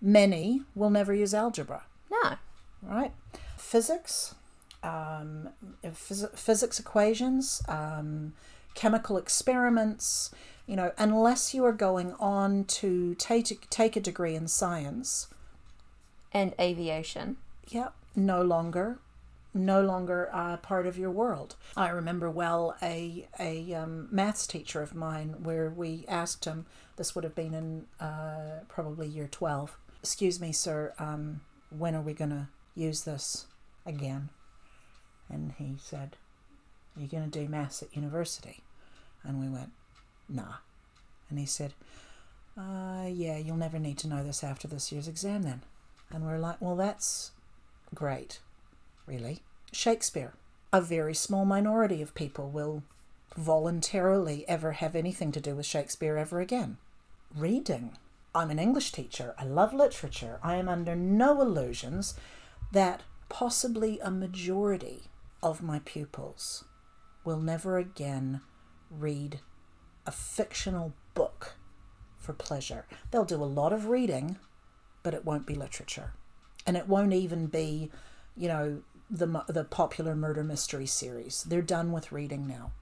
Many will never use algebra. No. Right? Physics, um, phys- physics equations, um, chemical experiments, you know, unless you are going on to take, take a degree in science. And aviation. Yeah, no longer no longer uh, part of your world. I remember well a a um, maths teacher of mine where we asked him. This would have been in uh, probably year twelve. Excuse me, sir. Um, when are we going to use this again? And he said, "Are you going to do maths at university?" And we went, "Nah." And he said, uh, "Yeah, you'll never need to know this after this year's exam then." And we're like, "Well, that's great." really. Shakespeare. A very small minority of people will voluntarily ever have anything to do with Shakespeare ever again. Reading. I'm an English teacher. I love literature. I am under no illusions that possibly a majority of my pupils will never again read a fictional book for pleasure. They'll do a lot of reading, but it won't be literature. And it won't even be, you know, the, the popular murder mystery series. They're done with reading now.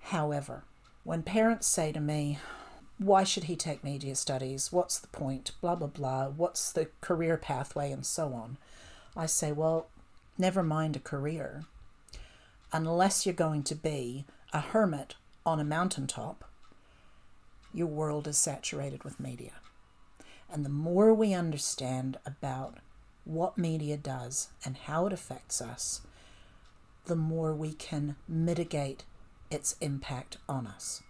However, when parents say to me, why should he take media studies? What's the point? Blah, blah, blah. What's the career pathway? And so on. I say, well, never mind a career. Unless you're going to be a hermit on a mountaintop, your world is saturated with media. And the more we understand about what media does and how it affects us, the more we can mitigate its impact on us.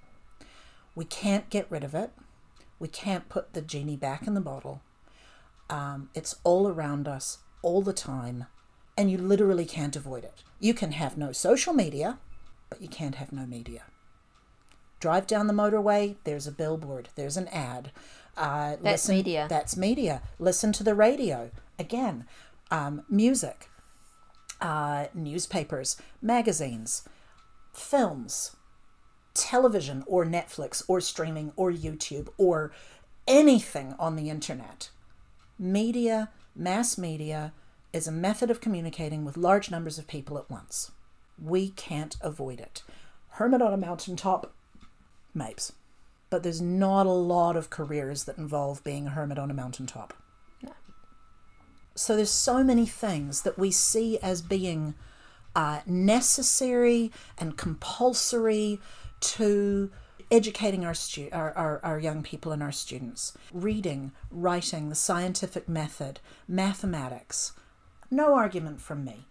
We can't get rid of it. We can't put the genie back in the bottle. Um, it's all around us all the time, and you literally can't avoid it. You can have no social media, but you can't have no media. Drive down the motorway, there's a billboard, there's an ad. Uh, that's listen, media. That's media. Listen to the radio. Again, um, music, uh, newspapers, magazines, films, television, or Netflix, or streaming, or YouTube, or anything on the internet, media, mass media, is a method of communicating with large numbers of people at once. We can't avoid it. Hermit on a mountaintop, Mapes. But there's not a lot of careers that involve being a hermit on a mountaintop. No. So there's so many things that we see as being uh, necessary and compulsory to educating our, stu- our, our, our young people and our students. Reading, writing, the scientific method, mathematics. No argument from me.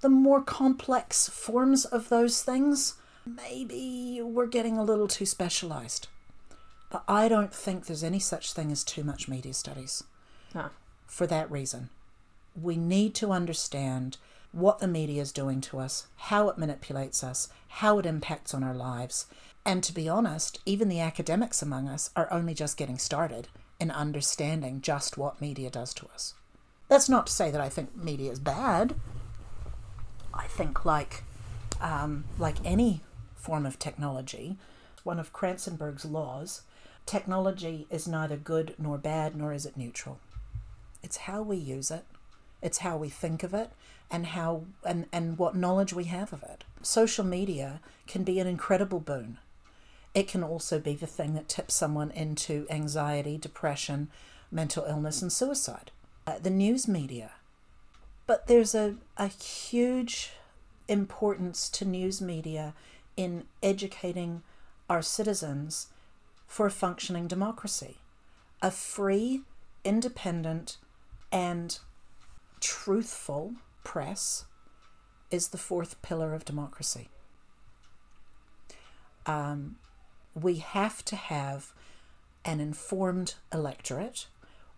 The more complex forms of those things, maybe we're getting a little too specialized. But I don't think there's any such thing as too much media studies No. for that reason. We need to understand what the media is doing to us, how it manipulates us, how it impacts on our lives. And to be honest, even the academics among us are only just getting started in understanding just what media does to us. That's not to say that I think media is bad. I think, like, um, like any form of technology, one of Kranzberg's laws, technology is neither good nor bad, nor is it neutral. It's how we use it, it's how we think of it, and how and, and what knowledge we have of it. Social media can be an incredible boon. It can also be the thing that tips someone into anxiety, depression, mental illness, and suicide. Uh, the news media. But there's a, a huge importance to news media in educating our citizens for a functioning democracy. A free, independent, and truthful press is the fourth pillar of democracy. Um, we have to have an informed electorate,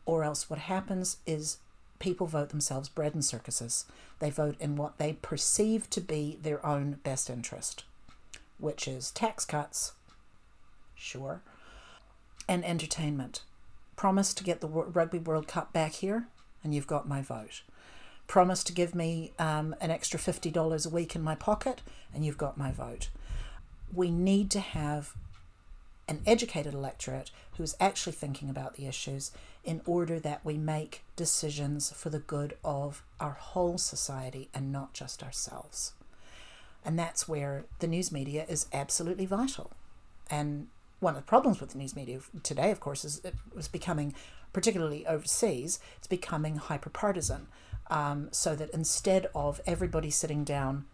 or else what happens is people vote themselves bread and circuses. They vote in what they perceive to be their own best interest, which is tax cuts, sure, and entertainment. Promise to get the Rugby World Cup back here, and you've got my vote. Promise to give me um, an extra $50 a week in my pocket, and you've got my vote. We need to have an educated electorate who's actually thinking about the issues in order that we make decisions for the good of our whole society and not just ourselves. And that's where the news media is absolutely vital. And one of the problems with the news media today, of course, is it was becoming, particularly overseas, it's becoming hyper partisan. Um, so that instead of everybody sitting down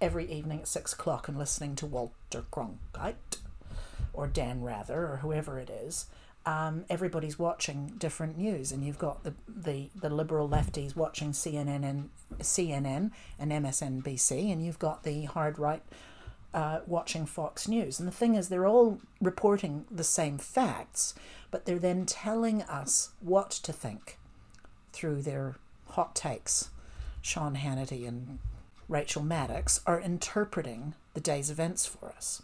every evening at six o'clock and listening to Walter Cronkite or Dan Rather or whoever it is, um, everybody's watching different news, and you've got the, the, the liberal lefties watching CNN and CNN and MSNBC, and you've got the hard right uh, watching Fox News. And the thing is, they're all reporting the same facts, but they're then telling us what to think through their hot takes. Sean Hannity and Rachel Maddow are interpreting the day's events for us.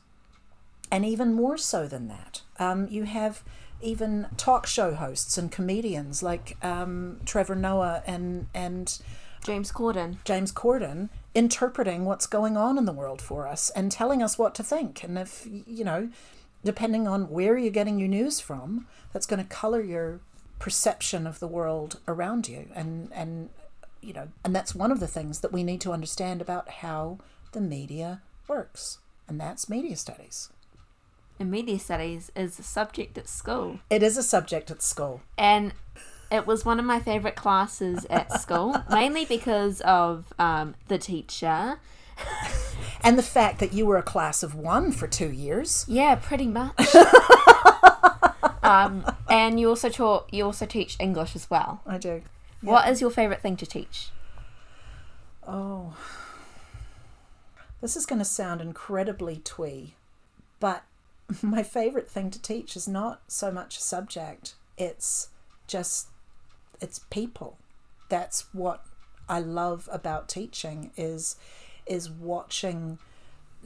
And even more so than that, um, you have even talk show hosts and comedians like um, Trevor Noah and and James Corden. James Corden interpreting what's going on in the world for us and telling us what to think. And if you know, depending on where you're getting your news from, that's going to color your perception of the world around you. And and you know, and that's one of the things that we need to understand about how the media works, and that's media studies. And media studies is a subject at school. It is a subject at school. And it was one of my favourite classes at school, mainly because of um, the teacher. and the fact that you were a class of one for two years. Yeah, pretty much. um, and you also taught. You also teach English as well. I do. Yeah. What is your favourite thing to teach? Oh, this is going to sound incredibly twee, but my favorite thing to teach is not so much a subject it's just it's people that's what i love about teaching is is watching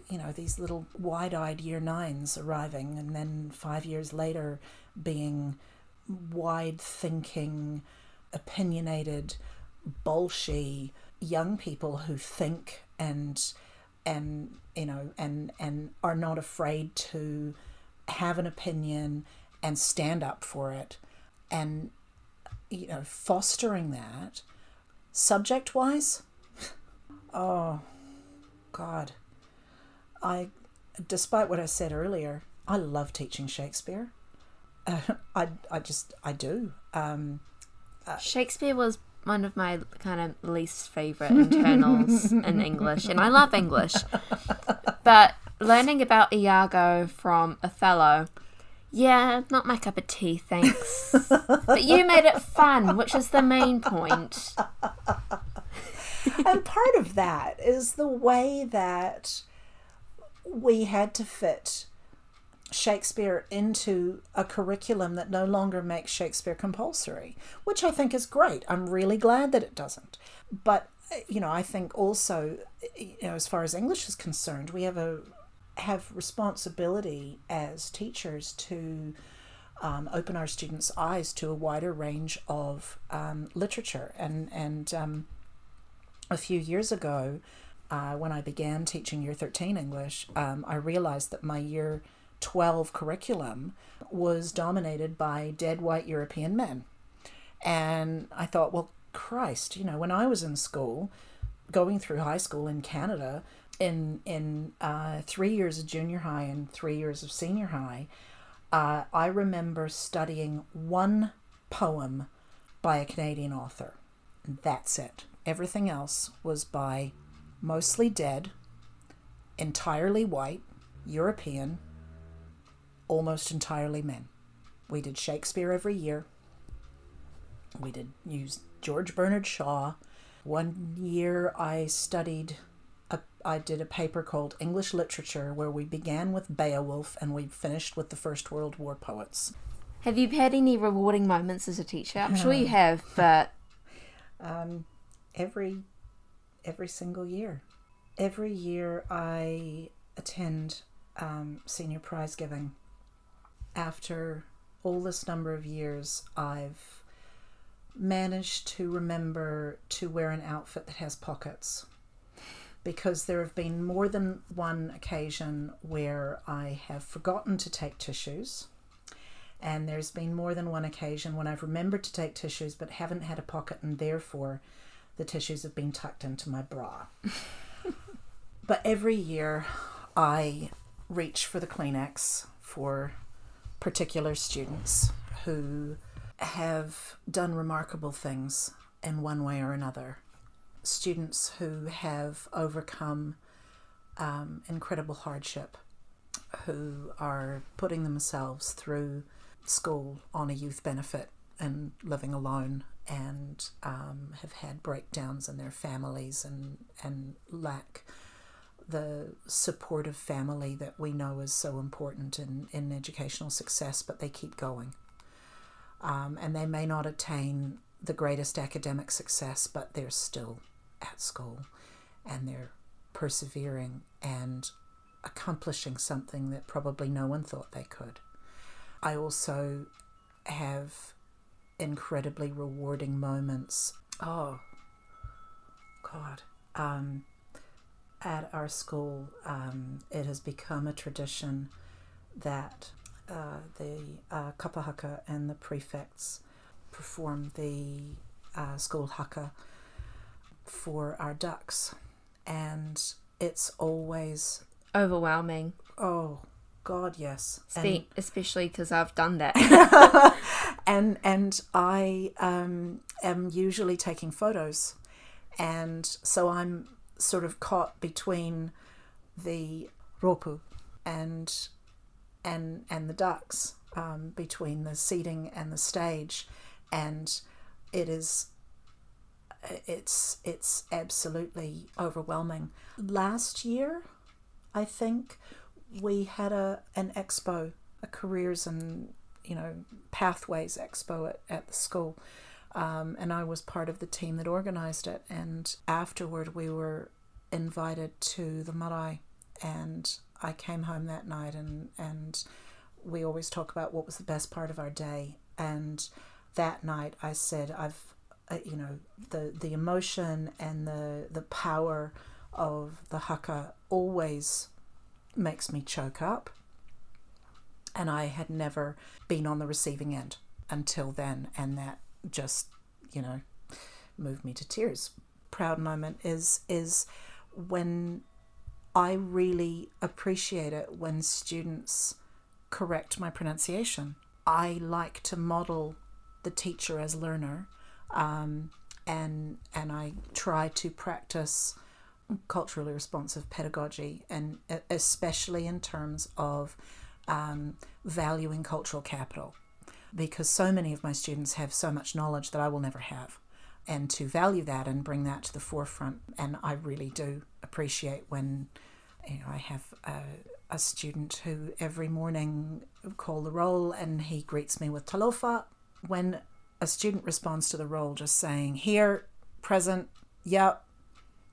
you know these little wide-eyed year nines arriving and then 5 years later being wide thinking opinionated bolshy young people who think and and you know and and are not afraid to have an opinion and stand up for it. And you know fostering that subject wise oh god. I despite what i said earlier i love teaching shakespeare uh, i i just i do um Shakespeare was one of my kind of least favorite internals in English, and I love English. But learning about Iago from Othello, yeah, not my cup of tea, thanks. but you made it fun, which is the main point. and part of that is the way that we had to fit Shakespeare into a curriculum that no longer makes Shakespeare compulsory, which I think is great. I'm really glad that it doesn't. But you know, I think also, you know, as far as English is concerned, we have a have responsibility as teachers to um, open our students' eyes to a wider range of um, literature. And and um, a few years ago, uh, when I began teaching Year Thirteen English, um, I realized that my year 12 curriculum was dominated by dead white European men. And I thought, well, Christ, you know, when I was in school, going through high school in Canada, in in uh, three years of junior high and three years of senior high, uh, I remember studying one poem by a Canadian author. That's it. Everything else was by mostly dead, entirely white, European, almost entirely men. We did Shakespeare every year. We did use George Bernard Shaw. One year I studied, a, I did a paper called English Literature where we began with Beowulf and we finished with the First World War poets. Have you had any rewarding moments as a teacher? I'm sure you have, but um, every every single year, every year I attend um, senior prize giving after all this number of years, I've managed to remember to wear an outfit that has pockets. Because there have been more than one occasion where I have forgotten to take tissues. And there's been more than one occasion when I've remembered to take tissues but haven't had a pocket, and therefore the tissues have been tucked into my bra. but every year I reach for the Kleenex for particular students who have done remarkable things in one way or another. Students who have overcome um, incredible hardship, who are putting themselves through school on a youth benefit and living alone and um, have had breakdowns in their families and, and lack the supportive family that we know is so important in, in educational success, but they keep going. Um, and they may not attain the greatest academic success, but they're still at school and they're persevering and accomplishing something that probably no one thought they could. I also have incredibly rewarding moments. Oh, God. Um, at our school, um, it has become a tradition that uh, the uh, kapa haka and the prefects perform the uh, school haka for our dux, and it's always overwhelming. Oh God, yes, and, especially because I've done that. and and I um, am usually taking photos, and so I'm sort of caught between the ropu and and and the dux um, between the seating and the stage, and it is it's it's absolutely overwhelming. Last year, I think we had a an expo, a careers and you know pathways expo at, at the school um, and I was part of the team that organized it. And afterward, we were invited to the marae, and I came home that night, and and we always talk about what was the best part of our day. And that night, I said, I've, uh, you know, the the emotion and the the power of the haka always makes me choke up. And I had never been on the receiving end until then, and that just, you know, moved me to tears. Proud moment is is when I really appreciate it when students correct my pronunciation. I like to model the teacher as learner, um, and and I try to practice culturally responsive pedagogy, and especially in terms of um, valuing cultural capital, because so many of my students have so much knowledge that I will never have, and to value that and bring that to the forefront, and I really do appreciate when you know I have a, a student who every morning call the roll and he greets me with talofa when a student responds to the roll just saying here present yep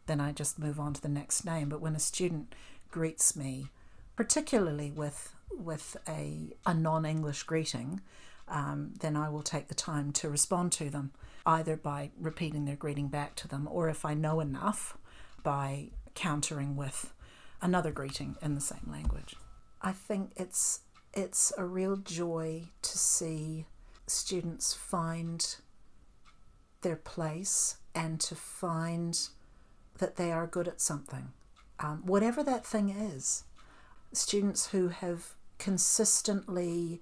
then I just move on to the next name. But when a student greets me, particularly with with a, a non English greeting, um, then I will take the time to respond to them, either by repeating their greeting back to them, or if I know enough, by countering with another greeting in the same language. I think it's it's a real joy to see students find their place and to find that they are good at something, um, whatever that thing is. Students who have consistently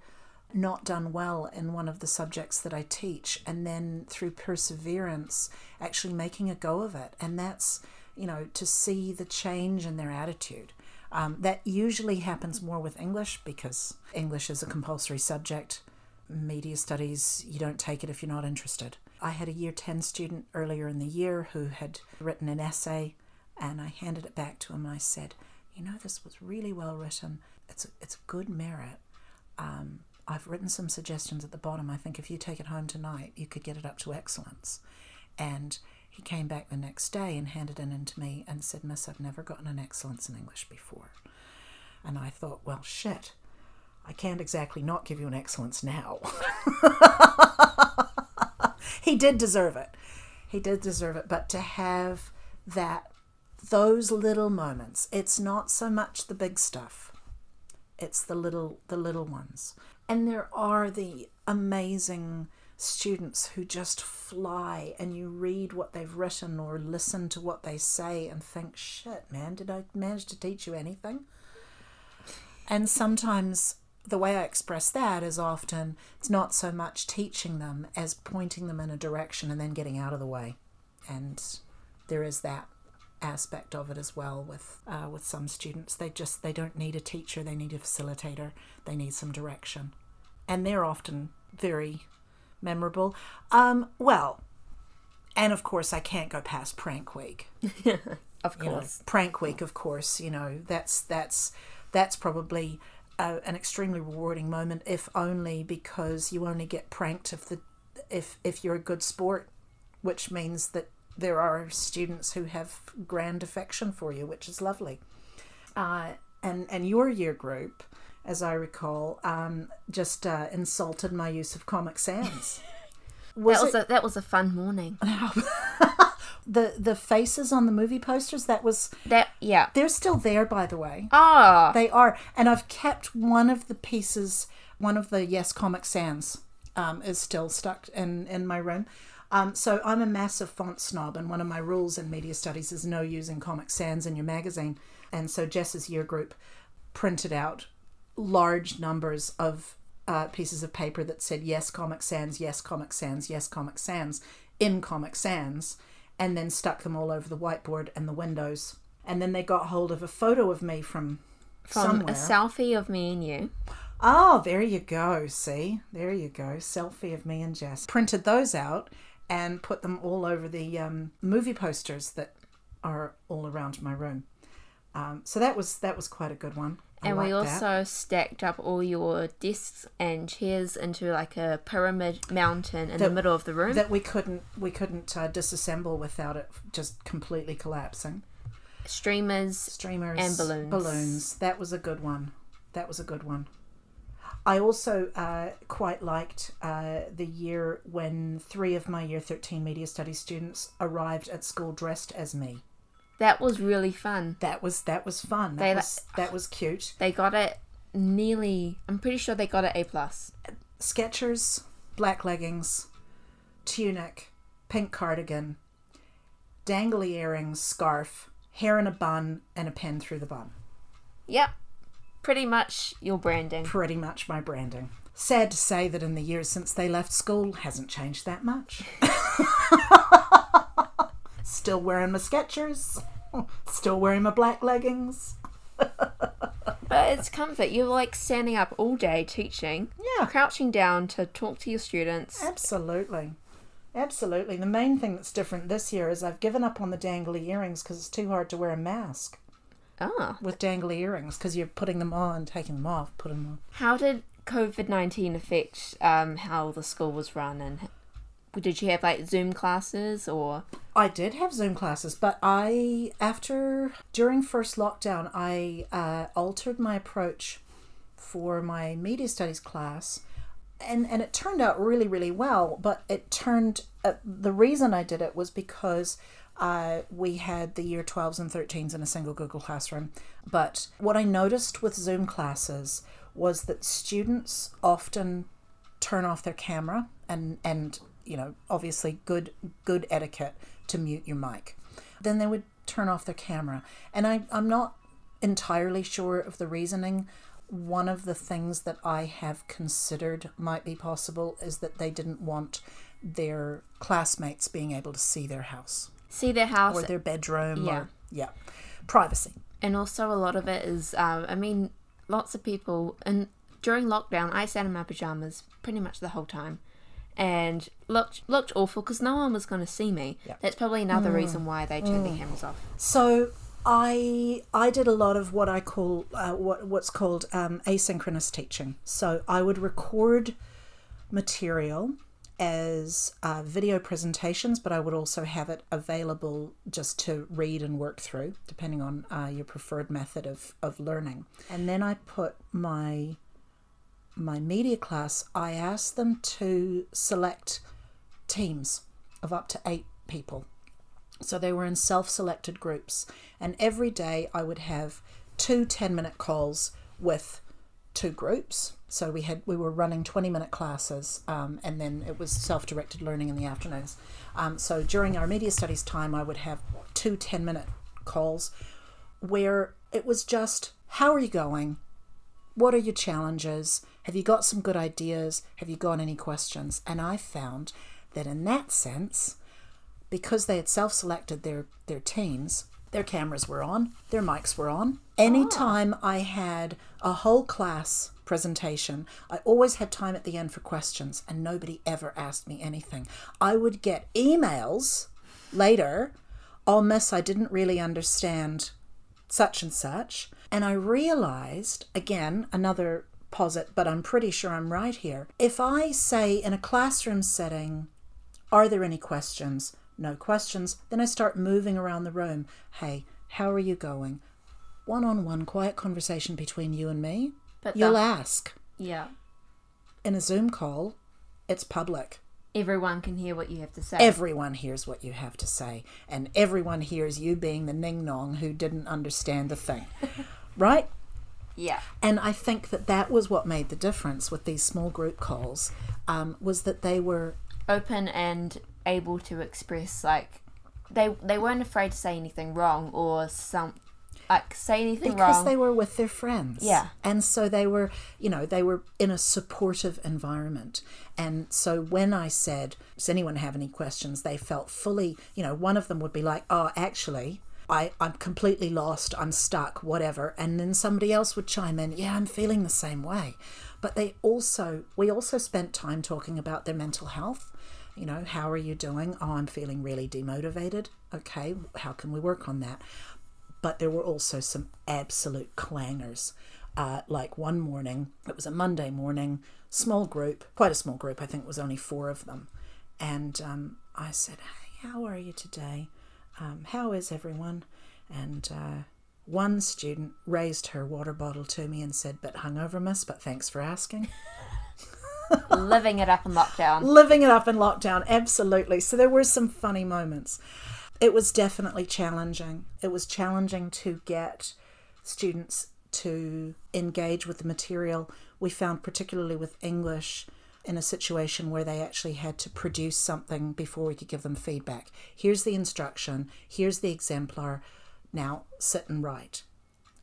not done well in one of the subjects that I teach, and then through perseverance, actually making a go of it. And that's, you know, to see the change in their attitude. Um, that usually happens more with English because English is a compulsory subject. Media studies, you don't take it if you're not interested. I had a year 10 student earlier in the year who had written an essay, and I handed it back to him and I said, You know, this was really well written. It's a, it's a good merit. Um, I've written some suggestions at the bottom. I think if you take it home tonight, you could get it up to excellence. And he came back the next day and handed it in to me and said, Miss, I've never gotten an excellence in English before. And I thought, well, shit, I can't exactly not give you an excellence now. he did deserve it. He did deserve it. But to have that, those little moments, it's not so much the big stuff. It's the little, the little ones. And there are the amazing students who just fly and you read what they've written or listen to what they say and think, shit, man, did I manage to teach you anything? And sometimes the way I express that is often it's not so much teaching them as pointing them in a direction and then getting out of the way. And there is that aspect of it as well with uh, with some students. They just they don't need a teacher, they need a facilitator, they need some direction, and they're often very memorable. Um, well, and of course I can't go past prank week. of course, you know, prank week. Of course, you know that's that's that's probably a, an extremely rewarding moment, if only because you only get pranked if the if if you're a good sport, which means that there are students who have grand affection for you, which is lovely. Uh, and and your year group, as I recall, um, just uh, insulted my use of Comic Sans. Was that was it... a that was a fun morning. the the faces on the movie posters that was that yeah they're still there by the way ah they are and i've kept one of the pieces one of the yes comic sans um, is still stuck in in my room um, so i'm a massive font snob and one of my rules in media studies is no using comic sans in your magazine and so jess's year group printed out large numbers of uh, pieces of paper that said yes comic sans yes comic sans yes comic sans in comic sans and then stuck them all over the whiteboard and the windows. And then they got hold of a photo of me from, from somewhere. a selfie of me and you. Oh, there you go. See, there you go. Selfie of me and Jess. Printed those out and put them all over the um, movie posters that are all around my room. Um, so that was that was quite a good one. I and we also that. stacked up all your desks and chairs into like a pyramid mountain in that, the middle of the room that we couldn't we couldn't uh, disassemble without it just completely collapsing. Streamers, streamers, and balloons. Balloons. That was a good one. That was a good one. I also uh, quite liked uh, the year when three of my year 13 media studies students arrived at school dressed as me. That was really fun. That was that was fun. That they, was that was cute. They got it nearly. I'm pretty sure they got it A plus. Skechers, black leggings, tunic, pink cardigan, dangly earrings, scarf, hair in a bun, and a pen through the bun. Yep, pretty much your branding. Pretty much my branding. Sad to say that in the years since they left school, hasn't changed that much. Still wearing my Skechers. Still wearing my black leggings. But it's comfort. You're like standing up all day teaching, Yeah. crouching down to talk to your students. Absolutely. Absolutely. The main thing that's different this year is I've given up on the dangly earrings because it's too hard to wear a mask Ah, with dangly earrings because you're putting them on, taking them off, putting them on. how did COVID nineteen affect um, how the school was run, and did you have like Zoom classes or? I did have Zoom classes, but I, after, during first lockdown, I uh, altered my approach for my media studies class. And, and it turned out really, really well. But it turned, uh, the reason I did it was because uh, we had the year 12s and 13s in a single Google Classroom. But what I noticed with Zoom classes was that students often turn off their camera and and you know obviously good good etiquette to mute your mic. Then they would turn off their camera. And I, i'm not entirely sure of the reasoning. One of the things that i have considered might be possible is that they didn't want their classmates being able to see their house See their house, or their bedroom Yeah. or yeah privacy and also a lot of it is. Um, I mean, lots of people and during lockdown, I sat in my pajamas pretty much the whole time, and looked looked awful because no one was going to see me. Yeah. That's probably another reason why they turned their cameras off. So I I did a lot of what I call uh, what what's called um, asynchronous teaching. So I would record material as uh, video presentations, but I would also have it available just to read and work through, depending on uh, your preferred method of, of learning. And then I put my my media class. I asked them to select teams of up to eight people. So they were in self selected groups. And every day I would have two 10 minute calls with two groups. So we had we were running 20 minute classes um, and then it was self directed learning in the afternoons. Um, so during our media studies time, I would have two 10 minute calls where it was just how are you going? What are your challenges? Have you got some good ideas? Have you got any questions? And I found that in that sense, because they had self-selected their their teams their cameras were on their mics were on. Anytime ah. i had a whole class presentation i always had time at the end for questions and nobody ever asked me anything. I would get emails later oh miss i didn't really understand such and such and i realized again another posit but i'm pretty sure i'm right here. If i say in a classroom setting are there any questions? No questions. Then I start moving around the room. Hey, how are you going? One on one, quiet conversation between you and me. But You'll the- ask. Yeah, In a Zoom call, it's public. everyone can hear what you have to say. Everyone hears what you have to say, and everyone hears you being the ning nong who didn't understand the thing. right? yeah, And I think that that was what made the difference with these small group calls, um, was that they were open and able to express like they they weren't afraid to say anything wrong or some like say anything because wrong. they were with their friends Yeah. and so they were you know they were in a supportive environment and so when i said does anyone have any questions they felt fully you know one of them would be like oh actually I, I'm completely lost, I'm stuck, whatever. And then somebody else would chime in, yeah, I'm feeling the same way. But they also, we also spent time talking about their mental health. You know, how are you doing? Oh, I'm feeling really demotivated. Okay, how can we work on that? but there were also some absolute clangers. Uh, like one morning, it was a Monday morning, small group, quite a small group, I think it was only four of them. And um, I said, Hey, how are you today? Um, how is everyone? And uh, one student raised her water bottle to me and said, But hungover, miss, but thanks for asking. living it up in lockdown. living it up in lockdown absolutely so there were some funny moments it was definitely challenging it was challenging to get students to engage with the material. We found, particularly with English, in a situation where they actually had to produce something before we could give them feedback. Here's the instruction, here's the exemplar, now sit and write.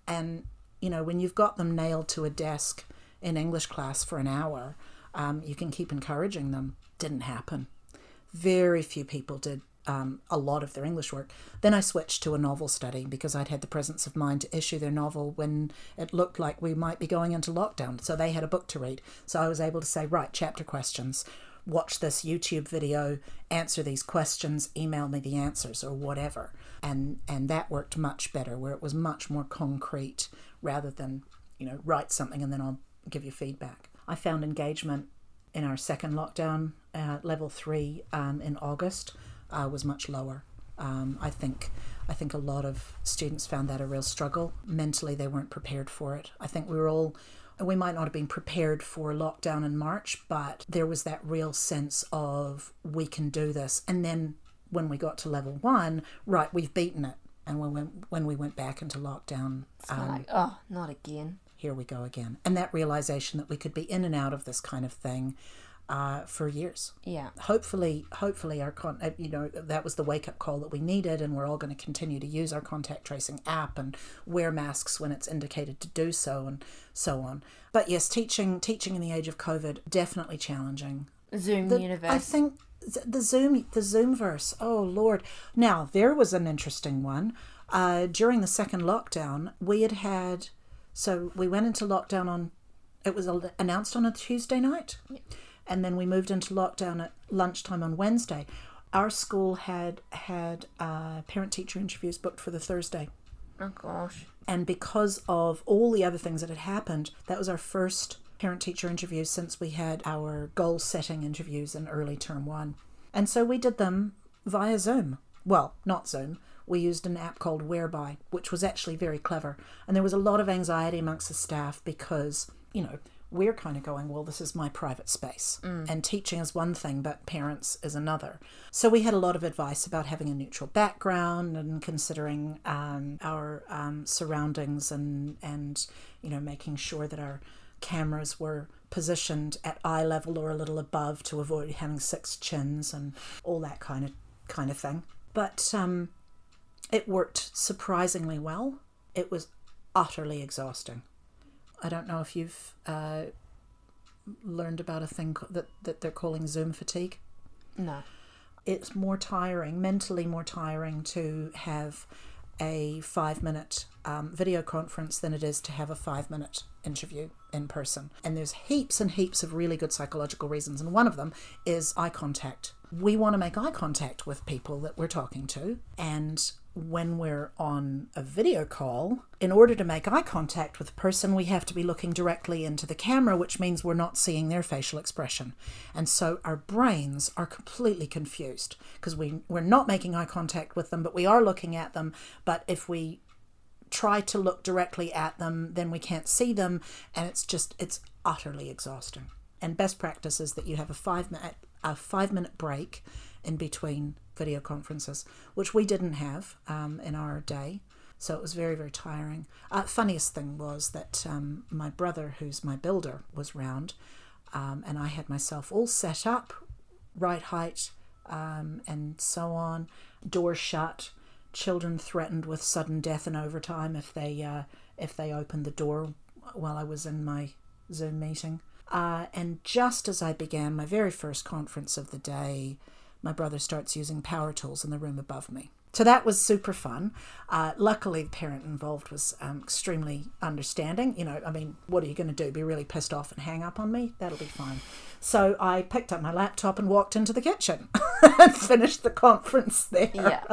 And, you know, when you've got them nailed to a desk in English class for an hour, um, you can keep encouraging them. Didn't happen. Very few people did um, a lot of their English work. Then I switched to a novel study because I'd had the presence of mind to issue their novel when it looked like we might be going into lockdown. So they had a book to read. So I was able to say, right, chapter questions, watch this YouTube video, answer these questions, email me the answers or whatever. And and that worked much better where it was much more concrete rather than, you know, write something and then I'll give you feedback. I found engagement in our second lockdown, uh, level three, um, in August uh, was much lower. Um, I think I think a lot of students found that a real struggle. Mentally, they weren't prepared for it. I think we were all we might not have been prepared for lockdown in March, but there was that real sense of we can do this. And then when we got to level one, right, we've beaten it. And when we went, when we went back into lockdown, um, like, oh, not again. Here we go again. And that realization that we could be in and out of this kind of thing uh, for years. Yeah. Hopefully, hopefully our con, uh, you know, that was the wake up call that we needed, and we're all going to continue to use our contact tracing app and wear masks when it's indicated to do so, and so on. But yes, teaching teaching in the age of COVID definitely challenging. Zoom the, universe. I think the Zoom the Zoomverse. Oh Lord! Now there was an interesting one. Uh, during the second lockdown, we had had so we went into lockdown on. It was announced on a Tuesday night. And then we moved into lockdown at lunchtime on Wednesday. Our school had had uh, parent teacher interviews booked for the Thursday. Oh gosh! And because of all the other things that had happened, that was our first parent teacher interview since we had our goal setting interviews in early term one. And so we did them via Zoom. Well, not Zoom. We used an app called Whereby, which was actually very clever. And there was a lot of anxiety amongst the staff because, you know, we're kind of going, well, this is my private space. Mm. And teaching is one thing, but parents is another. So we had a lot of advice about having a neutral background and considering um, our um, surroundings and, and, you know, making sure that our cameras were positioned at eye level or a little above to avoid having six chins and all that kind of kind of thing. But um, it worked surprisingly well. It was utterly exhausting. I don't know if you've uh, learned about a thing that, that they're calling Zoom fatigue. No. It's more tiring, mentally more tiring to have a five minute um, video conference than it is to have a five minute interview in person. And there's heaps and heaps of really good psychological reasons. And one of them is eye contact. We want to make eye contact with people that we're talking to. And when we're on a video call, in order to make eye contact with a person, we have to be looking directly into the camera, which means we're not seeing their facial expression. And so our brains are completely confused because we, we're not making eye contact with them, but we are looking at them. But if we try to look directly at them, then we can't see them. And it's just, it's utterly exhausting. And best practice is that you have a five minute, a five minute break in between video conferences, which we didn't have um, in our day. So it was very, very tiring. Uh, funniest thing was that um, my brother, who's my builder, was round, um, and I had myself all set up, right height, um, and so on, door shut, children threatened with sudden death and overtime if they uh, if they opened the door while I was in my Zoom meeting. Uh, and just as I began my very first conference of the day, my brother starts using power tools in the room above me. So that was super fun. Uh, luckily, the parent involved was um, extremely understanding. You know, I mean, what are you going to do? Be really pissed off and hang up on me? That'll be fine. So I picked up my laptop and walked into the kitchen and finished the conference there. Yeah.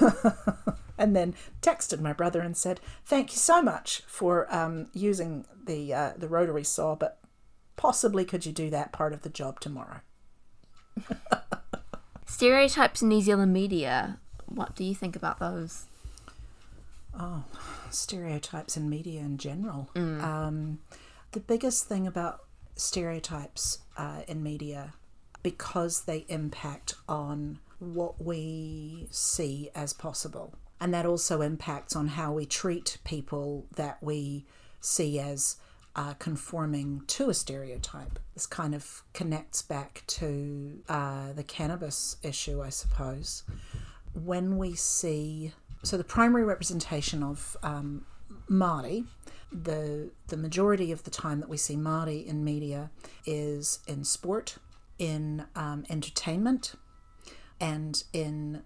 and then texted my brother and said, "Thank you so much for um, using the uh, the rotary saw, but possibly could you do that part of the job tomorrow?" Stereotypes in New Zealand media. What do you think about those? Oh, stereotypes in media in general. Mm. Um, the biggest thing about stereotypes uh, in media, because they impact on what we see as possible, And that also impacts on how we treat people that we see as uh, conforming to a stereotype. This kind of connects back to uh, the cannabis issue, I suppose. When we see, so the primary representation of um, Māori, the the majority of the time that we see Māori in media is in sport, in um, entertainment, and in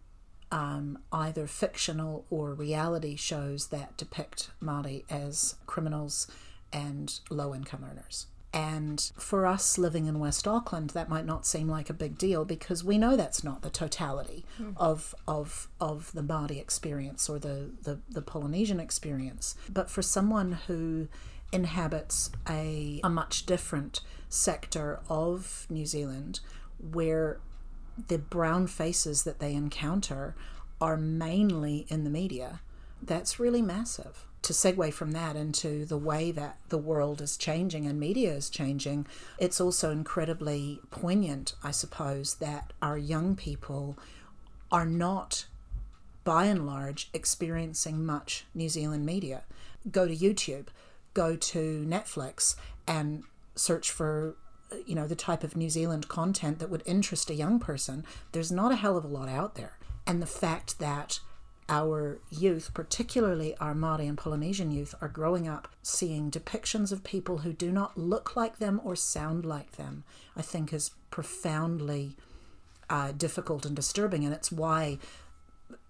um, either fictional or reality shows that depict Māori as criminals and low income earners. And for us living in West Auckland, that might not seem like a big deal because we know that's not the totality mm. of, of, of the Māori experience or the, the, the Polynesian experience. But for someone who inhabits a, a much different sector of New Zealand where the brown faces that they encounter are mainly in the media, that's really massive to segue from that into the way that the world is changing and media is changing, it's also incredibly poignant, I suppose, that our young people are not, by and large, experiencing much New Zealand media. Go to YouTube, go to Netflix, and search for you know the type of New Zealand content that would interest a young person. There's not a hell of a lot out there. And the fact that our youth, particularly our Māori and Polynesian youth, are growing up seeing depictions of people who do not look like them or sound like them, I think is profoundly uh, difficult and disturbing. And it's why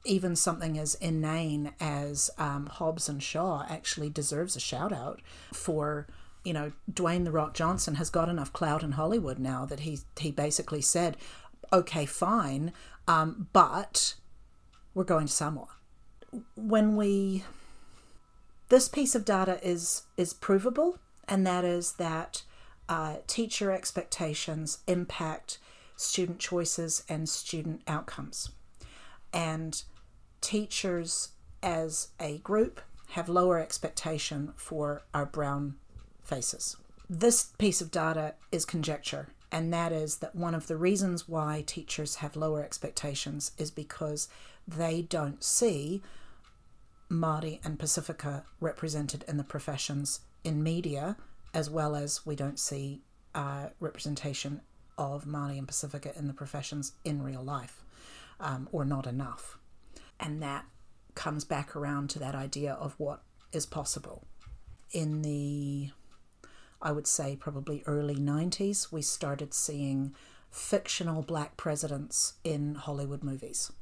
even something as inane as um, Hobbs and Shaw actually deserves a shout out for. You know, Dwayne the Rock Johnson has got enough clout in Hollywood now that he he basically said, "Okay, fine, um, but we're going to Samoa. When we this piece of data is is provable, and that is that uh, teacher expectations impact student choices and student outcomes, and teachers as a group have lower expectation for our brown faces. This piece of data is conjecture, and that is that one of the reasons why teachers have lower expectations is because they don't see Māori and Pasifika represented in the professions in media, as well as we don't see uh, representation of Māori and Pasifika in the professions in real life, um, or not enough. And that comes back around to that idea of what is possible. In the, I would say, probably early 90s, we started seeing fictional black presidents in Hollywood movies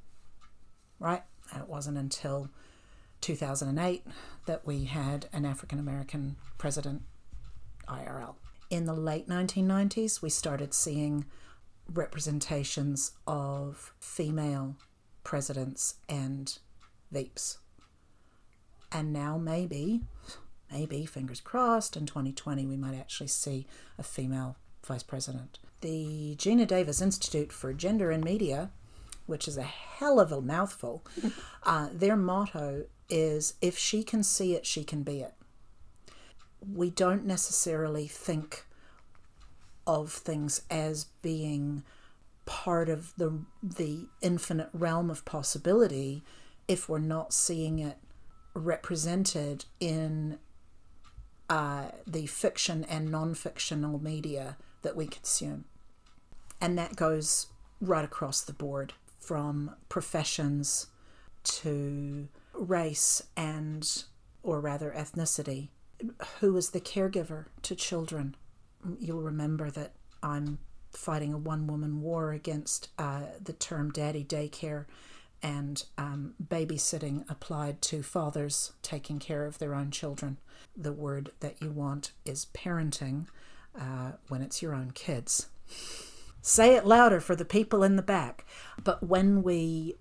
right? And it wasn't until 2008 that we had an African American president IRL. In the late 1990s, we started seeing representations of female presidents and VPs. And now, maybe, maybe, fingers crossed, in 2020, we might actually see a female vice president. The Geena Davis Institute for Gender and Media which is a hell of a mouthful, uh, their motto is if she can see it, she can be it. We don't necessarily think of things as being part of the the infinite realm of possibility if we're not seeing it represented in uh, the fiction and non-fictional media that we consume and that goes right across the board from professions to race and, or rather, ethnicity. Who is the caregiver to children? You'll remember that I'm fighting a one woman war against uh, the term daddy daycare and um, babysitting applied to fathers taking care of their own children. The word that you want is parenting uh, when it's your own kids. Say it louder for the people in the back. But when we,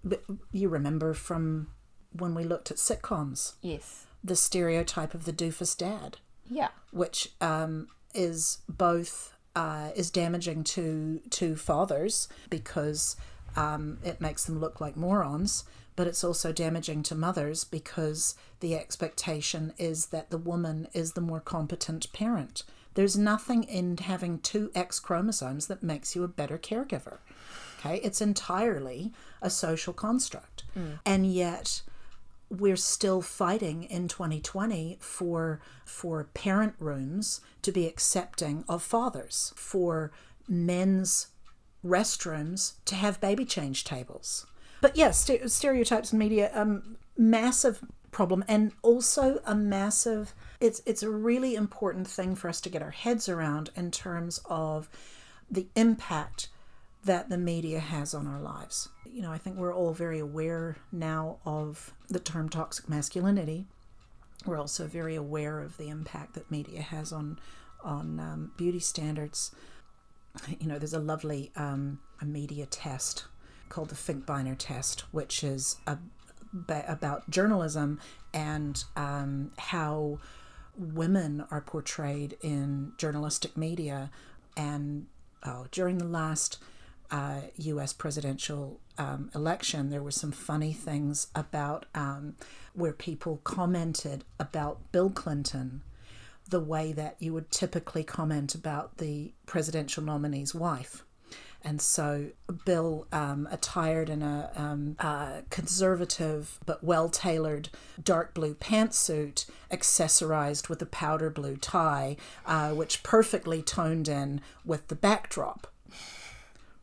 you remember from when we looked at sitcoms, yes, the stereotype of the doofus dad, yeah, which um, is both uh, is damaging to to fathers because um, it makes them look like morons, but it's also damaging to mothers because the expectation is that the woman is the more competent parent there's nothing in having two X chromosomes that makes you a better caregiver. Okay, it's entirely a social construct. Mm. And yet, we're still fighting in 2020 for for parent rooms to be accepting of fathers, for men's restrooms to have baby change tables. But yes, yeah, stereotypes in media, um, massive problem, and also a massive. It's it's a really important thing for us to get our heads around in terms of the impact that the media has on our lives. You know, I think we're all very aware now of the term toxic masculinity. We're also very aware of the impact that media has on on um, beauty standards. You know, there's a lovely um, a media test called the Finkbeiner test, which is a, about journalism and um, how women are portrayed in journalistic media. And oh, during the last uh, U.S. presidential um, election, there were some funny things about um, where people commented about Bill Clinton the way that you would typically comment about the presidential nominee's wife. And so Bill, um, attired in a um, uh, conservative but well tailored dark blue pantsuit, accessorized with a powder blue tie, uh, which perfectly toned in with the backdrop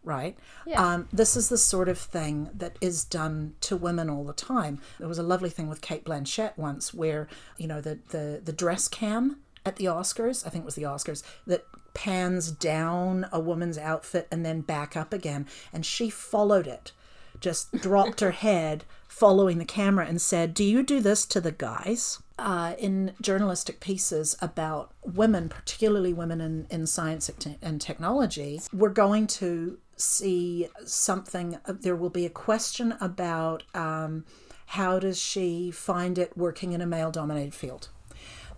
right? Yeah. Um, this is the sort of thing that is done to women all the time. There was a lovely thing with Cate Blanchett once where, you know, the, the, the dress cam at the Oscars, I think it was the Oscars, that pans down a woman's outfit and then back up again. And she followed it, just dropped her head following the camera and said, Do you do this to the guys? Uh, in journalistic pieces about women, particularly women in, in science and technology, we're going to see something, uh, there will be a question about um, how does she find it working in a male dominated field.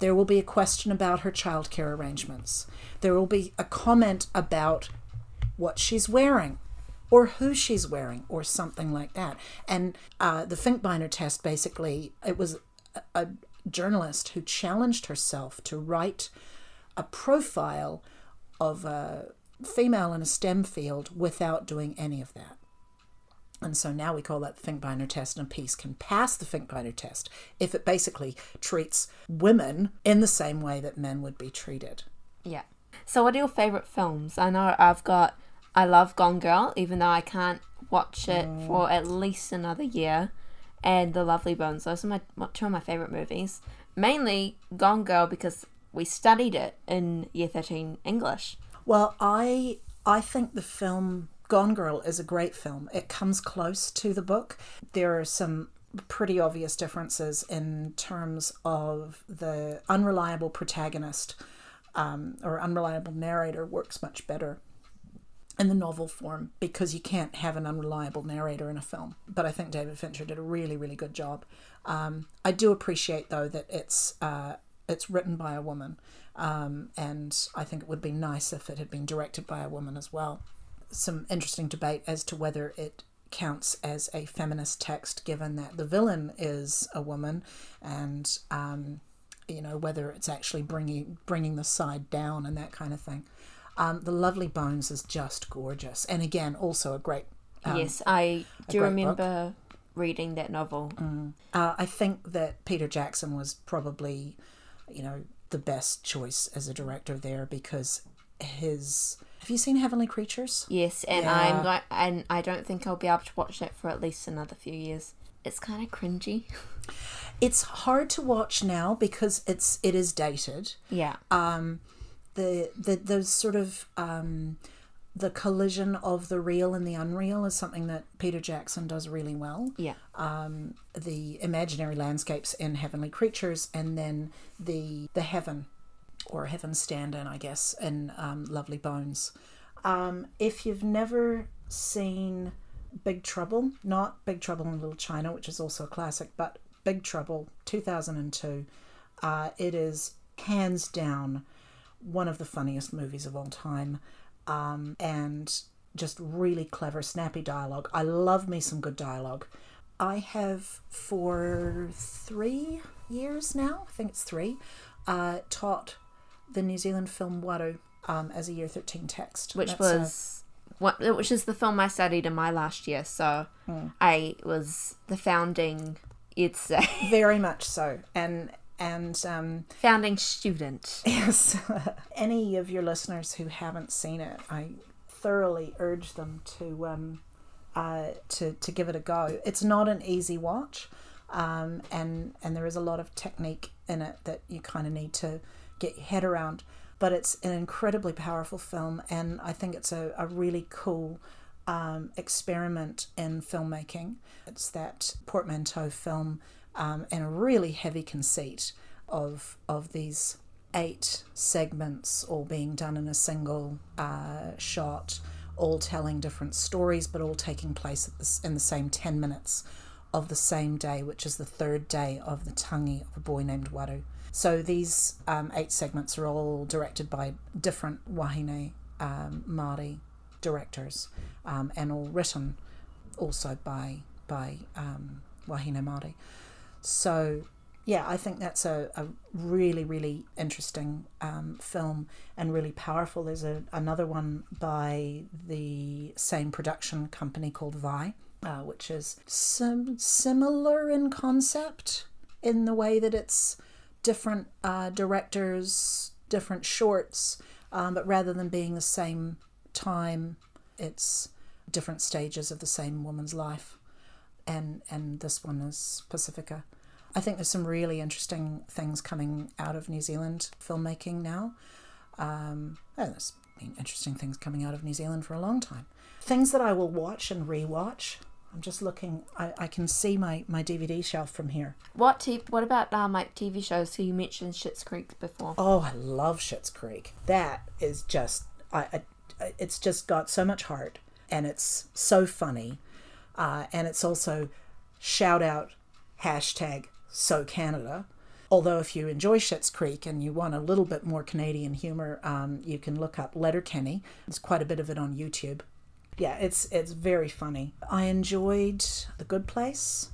There will be a question about her childcare arrangements. There will be a comment about what she's wearing or who she's wearing or something like that. And uh, the Finkbeiner test basically, it was a, a journalist who challenged herself to write a profile of a female in a STEM field without doing any of that. And so now we call that the Finkbeiner test, and a piece can pass the Finkbeiner test if it basically treats women in the same way that men would be treated. Yeah. So, what are your favourite films? I know I've got, I love Gone Girl, even though I can't watch it mm. for at least another year, and The Lovely Bones. Those are my two of my favourite movies. Mainly Gone Girl because we studied it in year 13 English. Well, I I think the film Gone Girl is a great film. It comes close to the book. There are some pretty obvious differences in terms of the unreliable protagonist um, or unreliable narrator works much better in the novel form because you can't have an unreliable narrator in a film. But I think David Fincher did a really, really good job. Um, I do appreciate though that it's uh, it's written by a woman, um, and I think it would be nice if it had been directed by a woman as well some interesting debate as to whether it counts as a feminist text, given that the villain is a woman, and um, you know whether it's actually bringing bringing the side down and that kind of thing. Um, the Lovely Bones is just gorgeous, and again, also a great. Um, yes, I do remember book. reading that novel. Mm. Uh, I think that Peter Jackson was probably, you know, the best choice as a director there because his have you seen Heavenly Creatures? Yes, and yeah. I'm going, and I don't think I'll be able to watch that for at least another few years. It's kind of cringy. It's hard to watch now because it's it is dated. Yeah. Um, the the those sort of um, the collision of the real and the unreal is something that Peter Jackson does really well. Yeah. Um, the imaginary landscapes in Heavenly Creatures, and then the the heaven or Heaven Stand In, I guess, in um, Lovely Bones. Um, if you've never seen Big Trouble, not Big Trouble in Little China, which is also a classic, but Big Trouble, 2002, uh, it is hands down one of the funniest movies of all time. Um, and just really clever, snappy dialogue. I love me some good dialogue. I have for three years now, I think it's three, uh, taught the New Zealand film Waru um, as a year 13 text. Which That's was. A... What, which is the film I studied in my last year, so mm. I was the founding It's very much so. And and um, founding student. yes, any of your listeners who haven't seen it, I thoroughly urge them to um, uh, to to give it a go. It's not an easy watch, um, and and there is a lot of technique in it that you kind of need to get your head around. But it's an incredibly powerful film, and I think it's a, a really cool um, experiment in filmmaking. It's that portmanteau film um, and a really heavy conceit of of these eight segments all being done in a single uh, shot, all telling different stories, but all taking place this, in the same 10 minutes of the same day, which is the third day of the tangi of a boy named Waru. So these um, eight segments are all directed by different wahine um, Māori directors um, and all written also by by um, wahine Māori. So yeah, I think that's a, a really, really interesting um, film and really powerful. There's a, another one by the same production company called Vai, uh, which is sim- similar in concept in the way that it's different uh, directors, different shorts, um, but rather than being the same time, it's different stages of the same woman's life. And, and this one is Pasifika. I think there's some really interesting things coming out of New Zealand filmmaking now. Um, there's been interesting things coming out of New Zealand for a long time. Things that I will watch and rewatch. I'm just looking. I, I can see my, my DVD shelf from here. What t- What about um, like TV shows? So you mentioned Schitt's Creek before. Oh, I love Schitt's Creek. That is just I, I it's just got so much heart and it's so funny, uh, and it's also shout out hashtag so Canada. Although, if you enjoy Schitt's Creek and you want a little bit more Canadian humor, um, you can look up Letterkenny. There's quite a bit of it on YouTube. Yeah, it's it's very funny. I enjoyed The Good Place.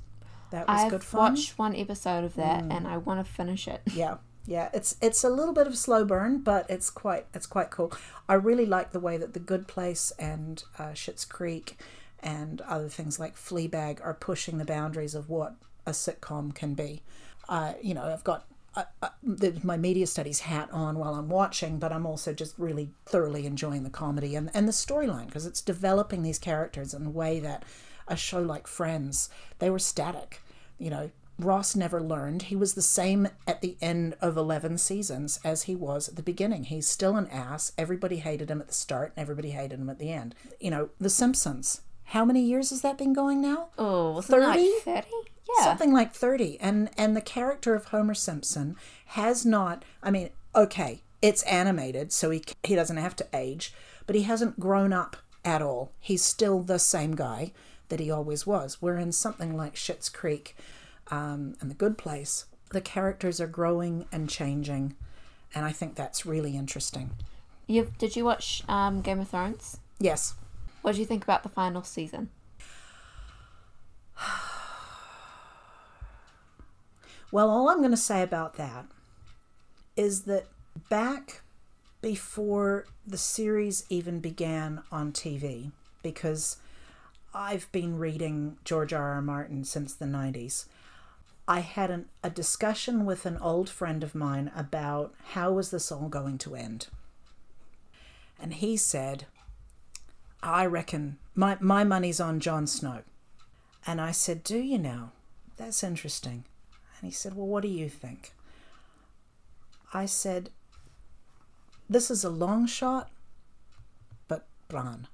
That was I've good fun. I watched one episode of that, and I want to finish it. Yeah, yeah. It's it's a little bit of a slow burn, but it's quite it's quite cool. I really like the way that The Good Place and uh, Schitt's Creek and other things like Fleabag are pushing the boundaries of what a sitcom can be. Uh, you know, I've got uh, uh, my media studies hat on while I'm watching, but I'm also just really thoroughly enjoying the comedy and, and the storyline because it's developing these characters in a way that a show like Friends, they were static. You know, Ross never learned. He was the same at the end of 11 seasons as he was at the beginning. He's still an ass. Everybody hated him at the start and everybody hated him at the end. You know, The Simpsons. How many years has that been going now? Oh, 30? 30? Yeah. Something like 30. And and the character of Homer Simpson has not I mean, okay, it's animated, so he he doesn't have to age, but he hasn't grown up at all. He's still the same guy that he always was. Where in something like Schitt's Creek um, and The Good Place, the characters are growing and changing, and I think that's really interesting. You did you watch um, Game of Thrones? Yes. What do you think about the final season? Well, all I'm going to say about that is that back before the series even began on TV, because I've been reading George R. R. Martin since the 90s, I had an, a discussion with an old friend of mine about how was this all going to end. And he said, I reckon my, my money's on Jon Snow. And I said, Do you now? That's interesting. And he said, Well, what do you think? I said, This is a long shot, but Bran.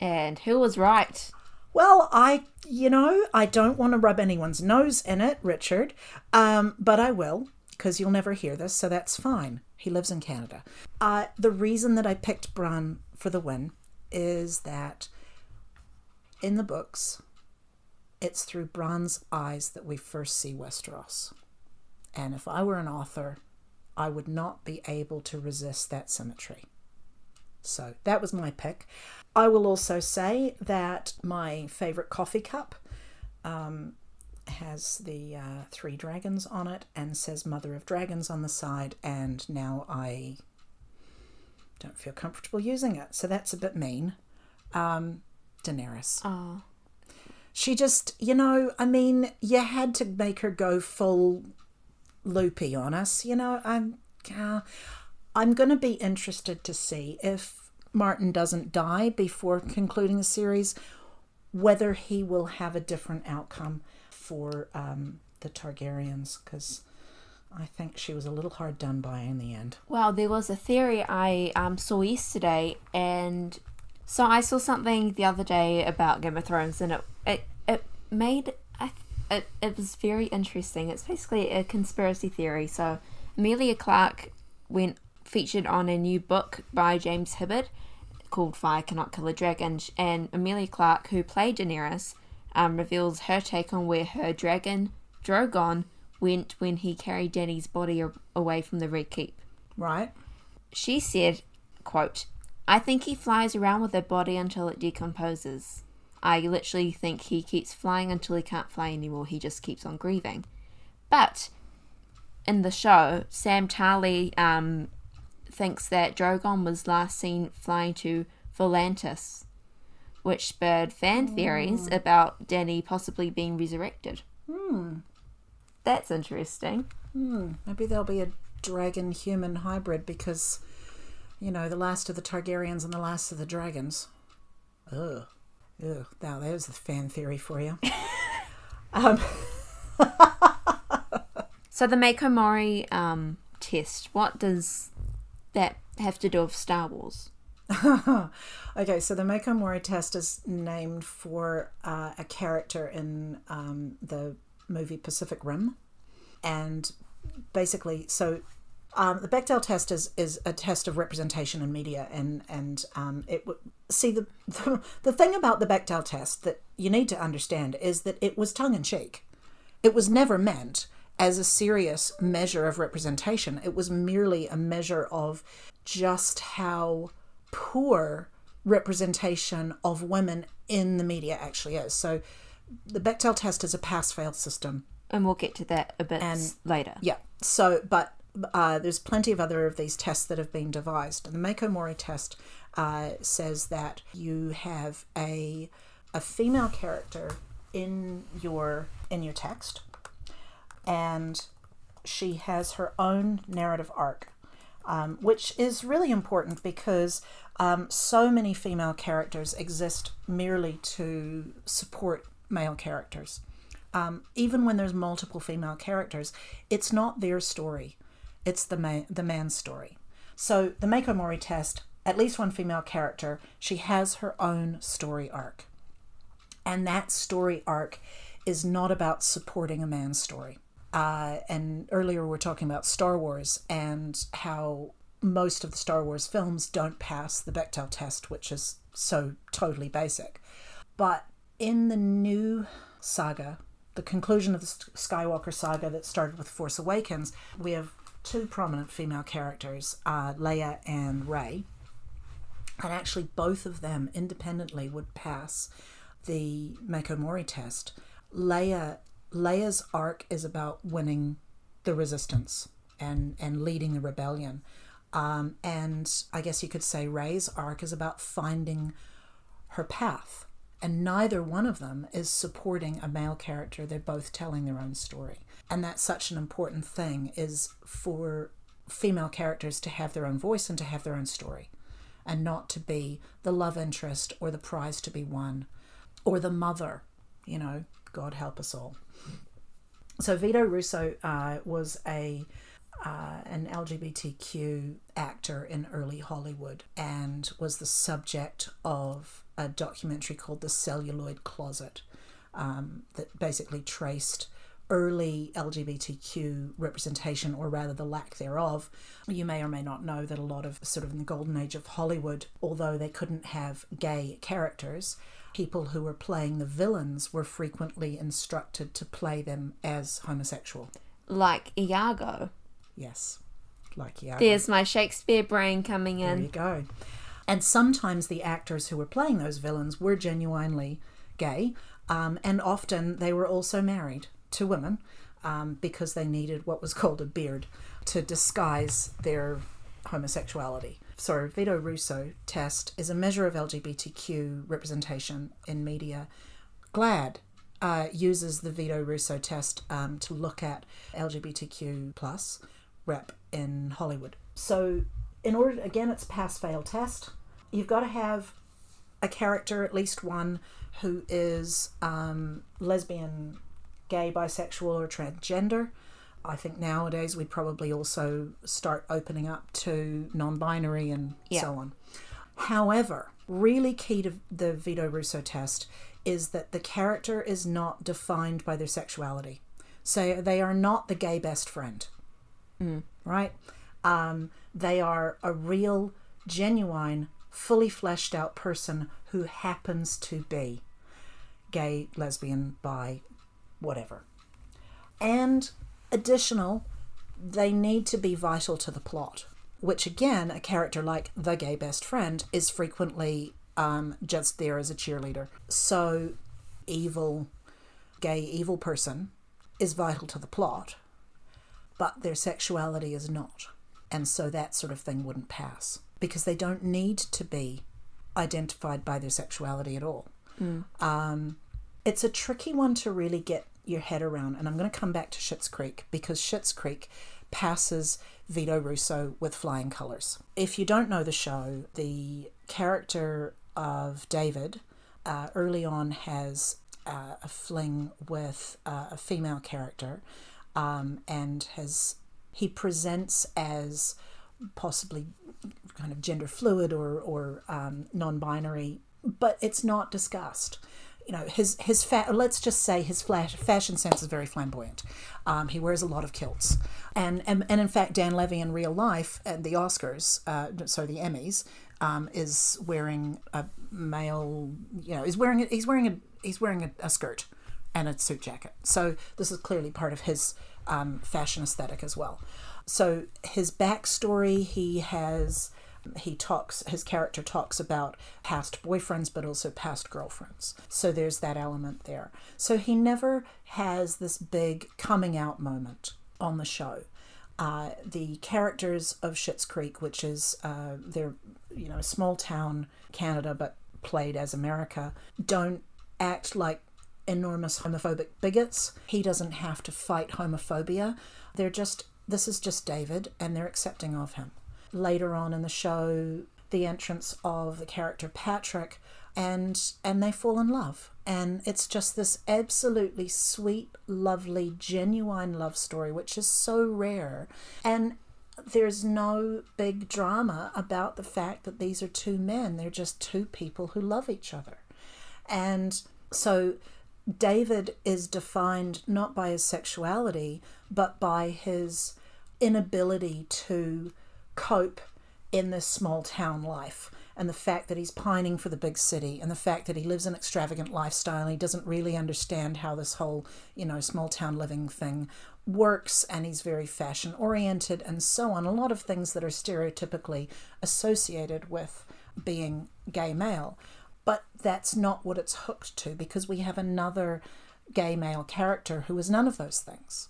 And who was right? Well, I, you know, I don't want to rub anyone's nose in it, Richard, um, but I will, because you'll never hear this, so that's fine. He lives in Canada. Uh, the reason that I picked Bran for the win is that in the books, it's through Bran's eyes that we first see Westeros. And if I were an author, I would not be able to resist that symmetry. So that was my pick. I will also say that my favorite coffee cup um, has the uh, three dragons on it and says Mother of Dragons on the side, and now I don't feel comfortable using it. So that's a bit mean. Um, Daenerys. Oh. She just, you know, I mean, you had to make her go full loopy on us. You know, I'm, uh, I'm going to be interested to see if Martin doesn't die before concluding the series, whether he will have a different outcome for um, the Targaryens, because I think she was a little hard done by in the end. Well, there was a theory I um, saw yesterday, and so I saw something the other day about Game of Thrones, and it it, it made I, it it was very interesting. It's basically a conspiracy theory. So Emilia Clarke went featured on a new book by James Hibberd called Fire Cannot Kill a Dragon, and Emilia Clarke, who played Daenerys, um, reveals her take on where her dragon Drogon went when he carried Dany's body away from the Red Keep. Right. She said, quote, I think he flies around with her body until it decomposes. I literally think he keeps flying until he can't fly anymore. He just keeps on grieving. But in the show, Sam Tarly um, thinks that Drogon was last seen flying to Volantis, which spurred fan theories mm. about Dany possibly being resurrected. Hmm. That's interesting. Hmm. Maybe there'll be a dragon human hybrid because, you know, the last of the Targaryens and the last of the dragons. Ugh. Ugh. Now, there's the fan theory for you. um. so, the Mako Mori um, test, what does that have to do with Star Wars? okay, so the Mako Mori test is named for uh, a character in um, the movie Pacific Rim. And basically, so um, the Bechdel test is, is a test of representation in media, and and um, it would see the, the the thing about the Bechdel test that you need to understand is that it was tongue in cheek. It was never meant as a serious measure of representation. It was merely a measure of just how poor representation of women in the media actually is. So the Bechdel test is a pass fail system. And we'll get to that a bit and, later. Yeah. So, but uh, there's plenty of other of these tests that have been devised. The Mako Mori test uh, says that you have a a female character in your in your text, and she has her own narrative arc, um, which is really important because um, so many female characters exist merely to support male characters. Um, even when there's multiple female characters, it's not their story, it's the the man's story. So the Mako Mori test, at least one female character, she has her own story arc. And that story arc is not about supporting a man's story. Uh, and earlier we we're talking about Star Wars and how most of the Star Wars films don't pass the Bechdel test, which is so totally basic. But in the new saga, the conclusion of the Skywalker saga that started with Force Awakens, we have two prominent female characters, uh, Leia and Rey. And actually, both of them independently would pass the Mako Mori test. Leia, Leia's arc is about winning the resistance and, and leading the rebellion. Um, and I guess you could say Rey's arc is about finding her path and neither one of them is supporting a male character they're both telling their own story and that's such an important thing is for female characters to have their own voice and to have their own story and not to be the love interest or the prize to be won or the mother you know god help us all. So vito russo uh, was a uh, an LGBTQ actor in early Hollywood and was the subject of a documentary called The Celluloid Closet um, that basically traced early LGBTQ representation, or rather the lack thereof. You may or may not know that a lot of sort of in the golden age of Hollywood, although they couldn't have gay characters, people who were playing the villains were frequently instructed to play them as homosexual. Like Iago. Yes, like Iago. There's my Shakespeare brain coming in. There you go. And sometimes the actors who were playing those villains were genuinely gay, um, and often they were also married to women um, because they needed what was called a beard to disguise their homosexuality. So, Vito Russo test is a measure of LGBTQ representation in media GLAAD uh, uses the Vito Russo test um, to look at LGBTQ plus rep in Hollywood. So, in order, again, it's pass fail test. You've got to have a character, at least one, who is um, lesbian, gay, bisexual, or transgender. I think nowadays we'd probably also start opening up to non binary and Yeah. so on. However, really key to the Vito Russo test is that the character is not defined by their sexuality. So they are not the gay best friend, right? Um, they are a real, genuine, fully fleshed out person who happens to be gay, lesbian, bi, whatever. And additional, they need to be vital to the plot, which again, a character like the gay best friend is frequently um, just there as a cheerleader. So, evil, gay, evil person is vital to the plot, but their sexuality is not. And so that sort of thing wouldn't pass because they don't need to be identified by their sexuality at all. Um, it's a tricky one to really get your head around, and I'm going to come back to Schitt's Creek because Schitt's Creek passes Vito Russo with flying colors. If you don't know the show, the character of David uh, early on has uh, a fling with uh, a female character, um, and has he presents as possibly kind of gender fluid or or um, non-binary, but it's not discussed. You know, his his fa- let's just say his flash, fashion sense is very flamboyant. Um, he wears a lot of kilts, and, and and in fact, Dan Levy in real life at the Oscars, uh, so the Emmys, um, is wearing a male. You know, he's wearing a, he's wearing a he's wearing a, a skirt and a suit jacket. So this is clearly part of his um, fashion aesthetic as well. So his backstory, he has he talks his character talks about past boyfriends but also past girlfriends so there's that element there so he never has this big coming out moment on the show uh, the characters of Schitt's Creek, which is uh, they're you know a small town Canada but played as America, don't act like enormous homophobic bigots. He doesn't have to fight homophobia. They're just this is just David, and they're accepting of him. Later on in the show, the entrance of the character Patrick, and and they fall in love, and it's just this absolutely sweet, lovely, genuine love story, which is so rare, and there's no big drama about the fact that these are two men. They're just two people who love each other. And so David is defined not by his sexuality, but by his inability to cope in this small town life. And the fact that he's pining for the big city, and the fact that he lives an extravagant lifestyle, he doesn't really understand how this whole, you know, small town living thing works, and he's very fashion oriented, and so on. A lot of things that are stereotypically associated with being gay male. But that's not what it's hooked to because we have another gay male character who is none of those things.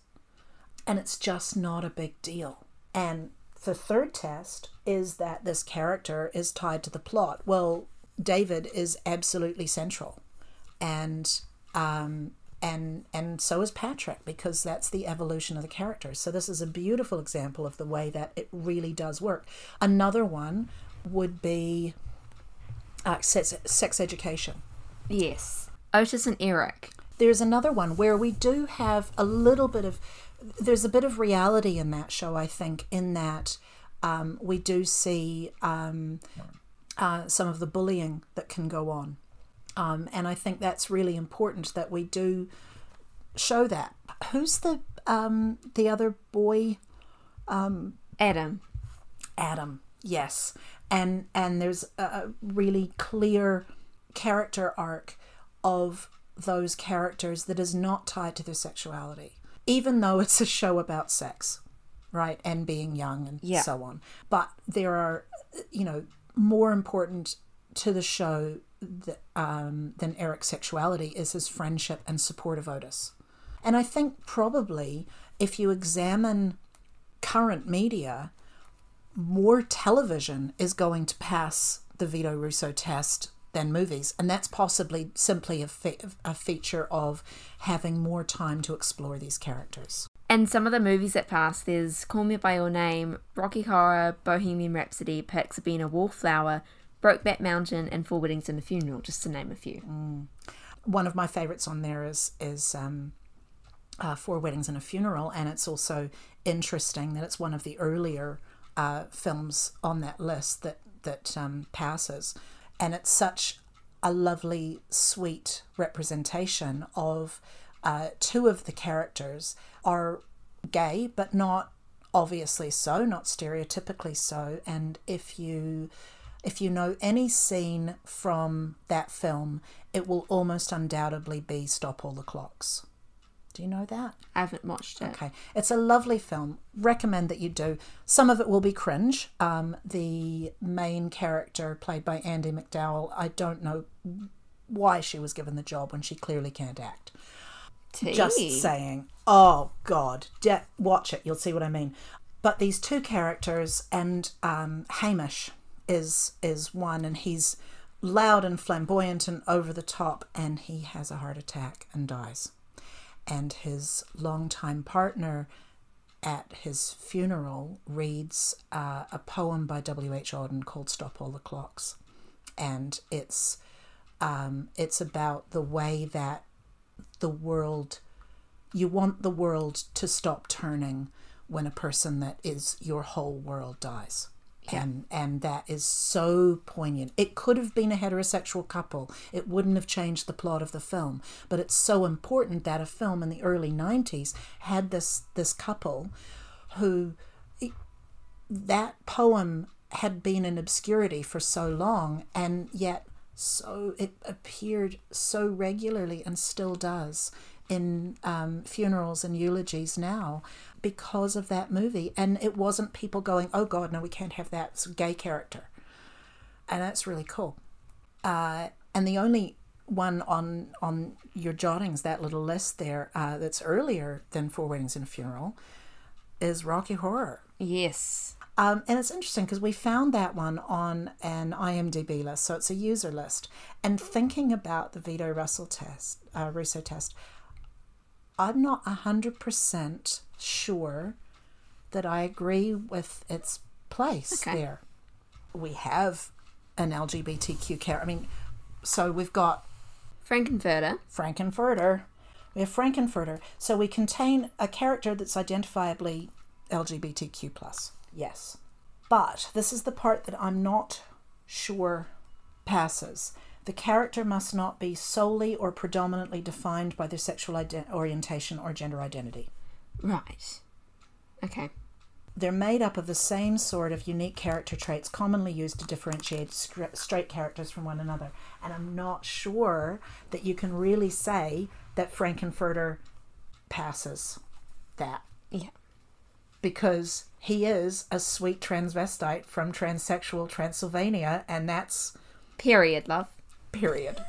And it's just not a big deal. And the third test is that this character is tied to the plot. Well, David is absolutely central. And um and and so is Patrick because that's the evolution of the characters. So this is a beautiful example of the way that it really does work. Another one would be uh, sex, sex education. Yes. Otis and Eric. There's another one where we do have a little bit of, there's a bit of reality in that show, I think, in that um, we do see um, uh, some of the bullying that can go on. Um, and I think that's really important that we do show that. Who's the um, the other boy? Adam. Adam. Yes, and and there's a really clear character arc of those characters that is not tied to their sexuality, even though it's a show about sex, right, and being young and Yeah. so on. But there are, you know, more important to the show th- um, than Eric's sexuality is his friendship and support of Otis. And I think probably if you examine current media, more television is going to pass the Vito Russo test than movies, and that's possibly simply a, fe- a feature of having more time to explore these characters. And some of the movies that passed, there's Call Me By Your Name, Rocky Horror, Bohemian Rhapsody, Perks of Being a Wallflower, Brokeback Mountain, and Four Weddings and a Funeral, just to name a few. One of my favorites on there is is um, uh, Four Weddings and a Funeral, and it's also interesting that it's one of the earlier uh, films on that list that that um, passes, and it's such a lovely, sweet representation of uh, two of the characters are gay, but not obviously so, not stereotypically so. And if you if you know any scene from that film, it will almost undoubtedly be Stop All the Clocks. Do you know that? I haven't watched it. Okay, it's a lovely film. Recommend that you do. Some of it will be cringe. Um, the main character, played by Andie MacDowell, I don't know why she was given the job when she clearly can't act. Just saying. Oh God, De- watch it. You'll see what I mean. But these two characters and um, Hamish is is one, and he's loud and flamboyant and over the top, and he has a heart attack and dies. And his longtime partner at his funeral reads uh, a poem by W. H. Auden called "Stop All the Clocks," and it's um, it's about the way that the world you want the world to stop turning when a person that is your whole world dies and um, and that is so poignant. It could have been a heterosexual couple. It wouldn't have changed the plot of the film. But it's so important that a film in the early 90s had this this couple who that poem had been in obscurity for so long and yet so it appeared so regularly and still does in um, funerals and eulogies now because of that movie and it wasn't people going oh god no we can't have that it's a gay character and that's really cool uh, and the only one on on your jottings that little list there uh, that's earlier than four weddings and a funeral is rocky horror Yes. um, and it's interesting because we found that one on an IMDb list, so it's a user list. And thinking about the Vito Russell test, uh, Russo test, I'm not hundred percent sure that I agree with its place Okay. there. We have an LGBTQ character. I mean, so we've got Frank-N-Furter. Frank-N-Furter. We have Frank-N-Furter. So we contain a character that's identifiably LGBTQ plus. Yes. But this is the part that I'm not sure passes. The character must not be solely or predominantly defined by their sexual ident- orientation or gender identity. Right. Okay. They're made up of the same sort of unique character traits commonly used to differentiate str- straight characters from one another. And I'm not sure that you can really say that Frank-N-Furter passes that Yeah. because he is a sweet transvestite from transsexual Transylvania, and that's Period, love. Period.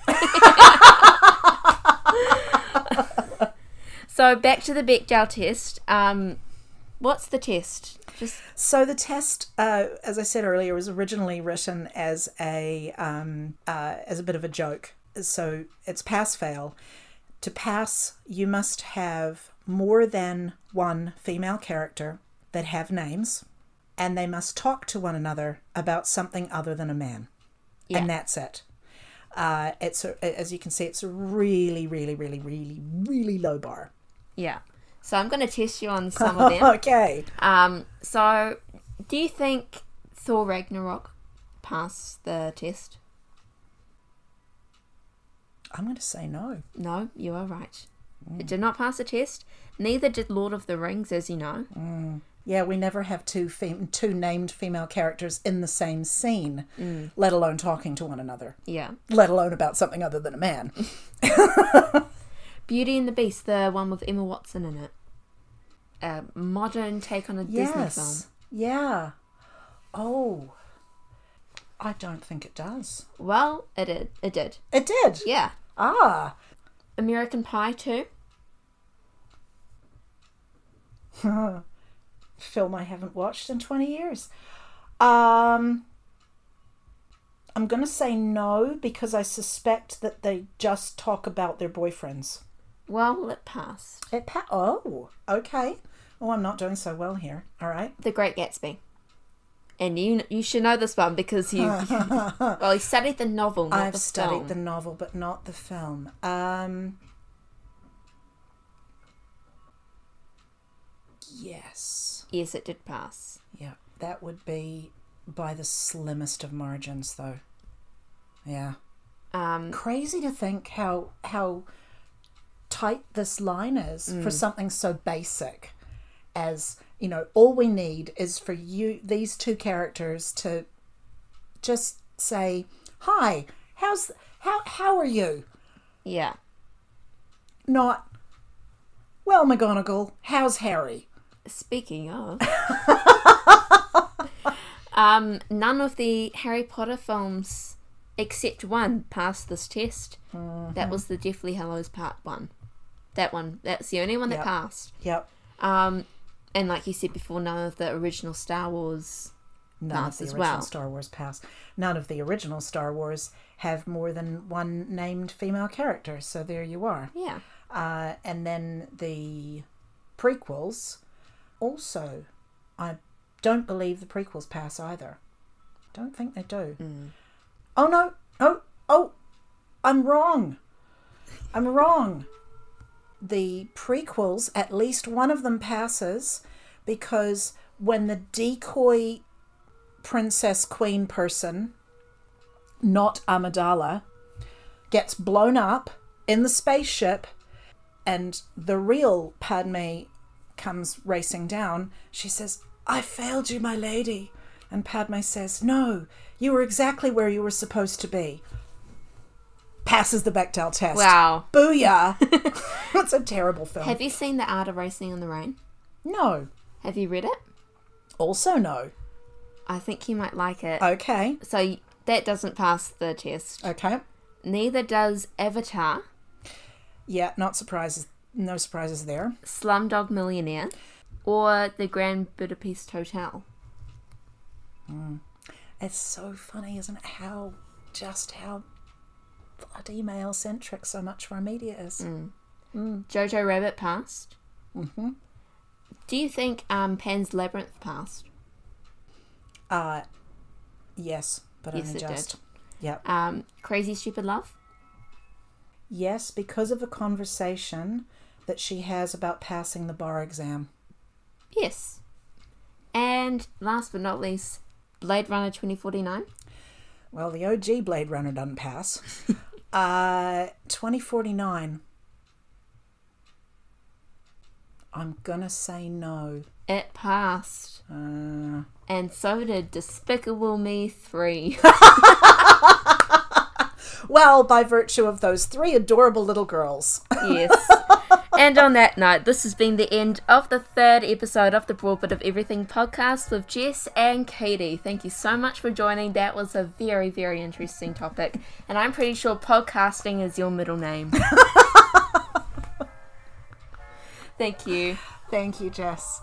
So back to the Bechdel test. Um, what's the test? Just So the test, uh, as I said earlier, was originally written as a um, uh, as a bit of a joke. So it's pass fail. To pass, you must have more than one female character that have names, and they must talk to one another about something other than a man, Yeah. and that's it. Uh, it's a, as you can see, it's a really, really, really, really, really low bar. yeah. So I'm going to test you on some of them. okay. Um, so do you think Thor Ragnarok passed the test? I'm going to say no. No, you are right. It did not pass the test. Neither did Lord of the Rings, as you know. Yeah, we never have two fem- two named female characters in the same scene, let alone talking to one another, Yeah. let alone about something other than a man. Beauty and the Beast, the one with Emma Watson in it. A modern take on a Disney film. Yeah. Oh. I don't think it does. Well, it did. It did. It did. Yeah. Ah. American Pie 2. Film I haven't watched in 20 years. Um I'm going to say no because I suspect that they just talk about their boyfriends. Well, it passed. It pa- oh, okay. Oh, I'm not doing so well here. All right. The Great Gatsby. And you you should know this one because you well you studied the novel, not I've the studied film. the novel, but not the film. Um, yes. Yes, it did pass. Yeah, that would be by the slimmest of margins, though. Yeah. Um, Crazy to think how how tight this line is for something so basic as you know all we need is for you these two characters to just say hi how's how how are you yeah. not well mcgonagall how's harry Speaking of, um, none of the Harry Potter films, except one, passed this test. Mm-hmm. That was the Deathly Hallows Part One. That one. That's the only one that Yep. passed. yep Um, and like you said before, none of the original Star Wars. none of the original well. star wars pass none of the original star wars have more than one named female character so there you are Yeah. uh, and then the prequels also i don't believe the prequels pass either. Don't think they do. Mm. Oh no. Oh oh. I'm wrong. I'm wrong. The prequels at least one of them passes because when the decoy princess queen person not amidala gets blown up in the spaceship and the real Padme comes racing down, she says, I failed you, my lady. And Padme says, No, you were exactly where you were supposed to be. Passes the Bechdel test. Wow. Booyah! That's a terrible film. Have you seen The Art of Racing in the Rain? no. Have you read it? Also, no. I think you might like it. Okay. So that doesn't pass the test. Okay. Neither does Avatar, Yeah, not surprises. No surprises there. Slumdog Millionaire, or The Grand Budapest Hotel. It's so funny, isn't it? How just how bloody male centric so much of our media is. Jojo Rabbit passed. Mm-hmm. Do you think um, Pan's Labyrinth passed? Uh yes, but Yes, only did. just. Yep. Um, Crazy Stupid Love? Yes, because of a conversation that she has about passing the bar exam. Yes. And last but not least, Blade Runner 2049? Well, the OG Blade Runner doesn't pass. uh 2049. I'm gonna say no. It passed. Uh, And so did Despicable Me 3. well, by virtue of those three adorable little girls. yes. And on that note, this has been the end of the third episode of the Broad Bit of Everything podcast with Jess and Katie. Thank you so much for joining. That was a very, very interesting topic. And I'm pretty sure podcasting is your middle name. Thank you. Thank you, Jess.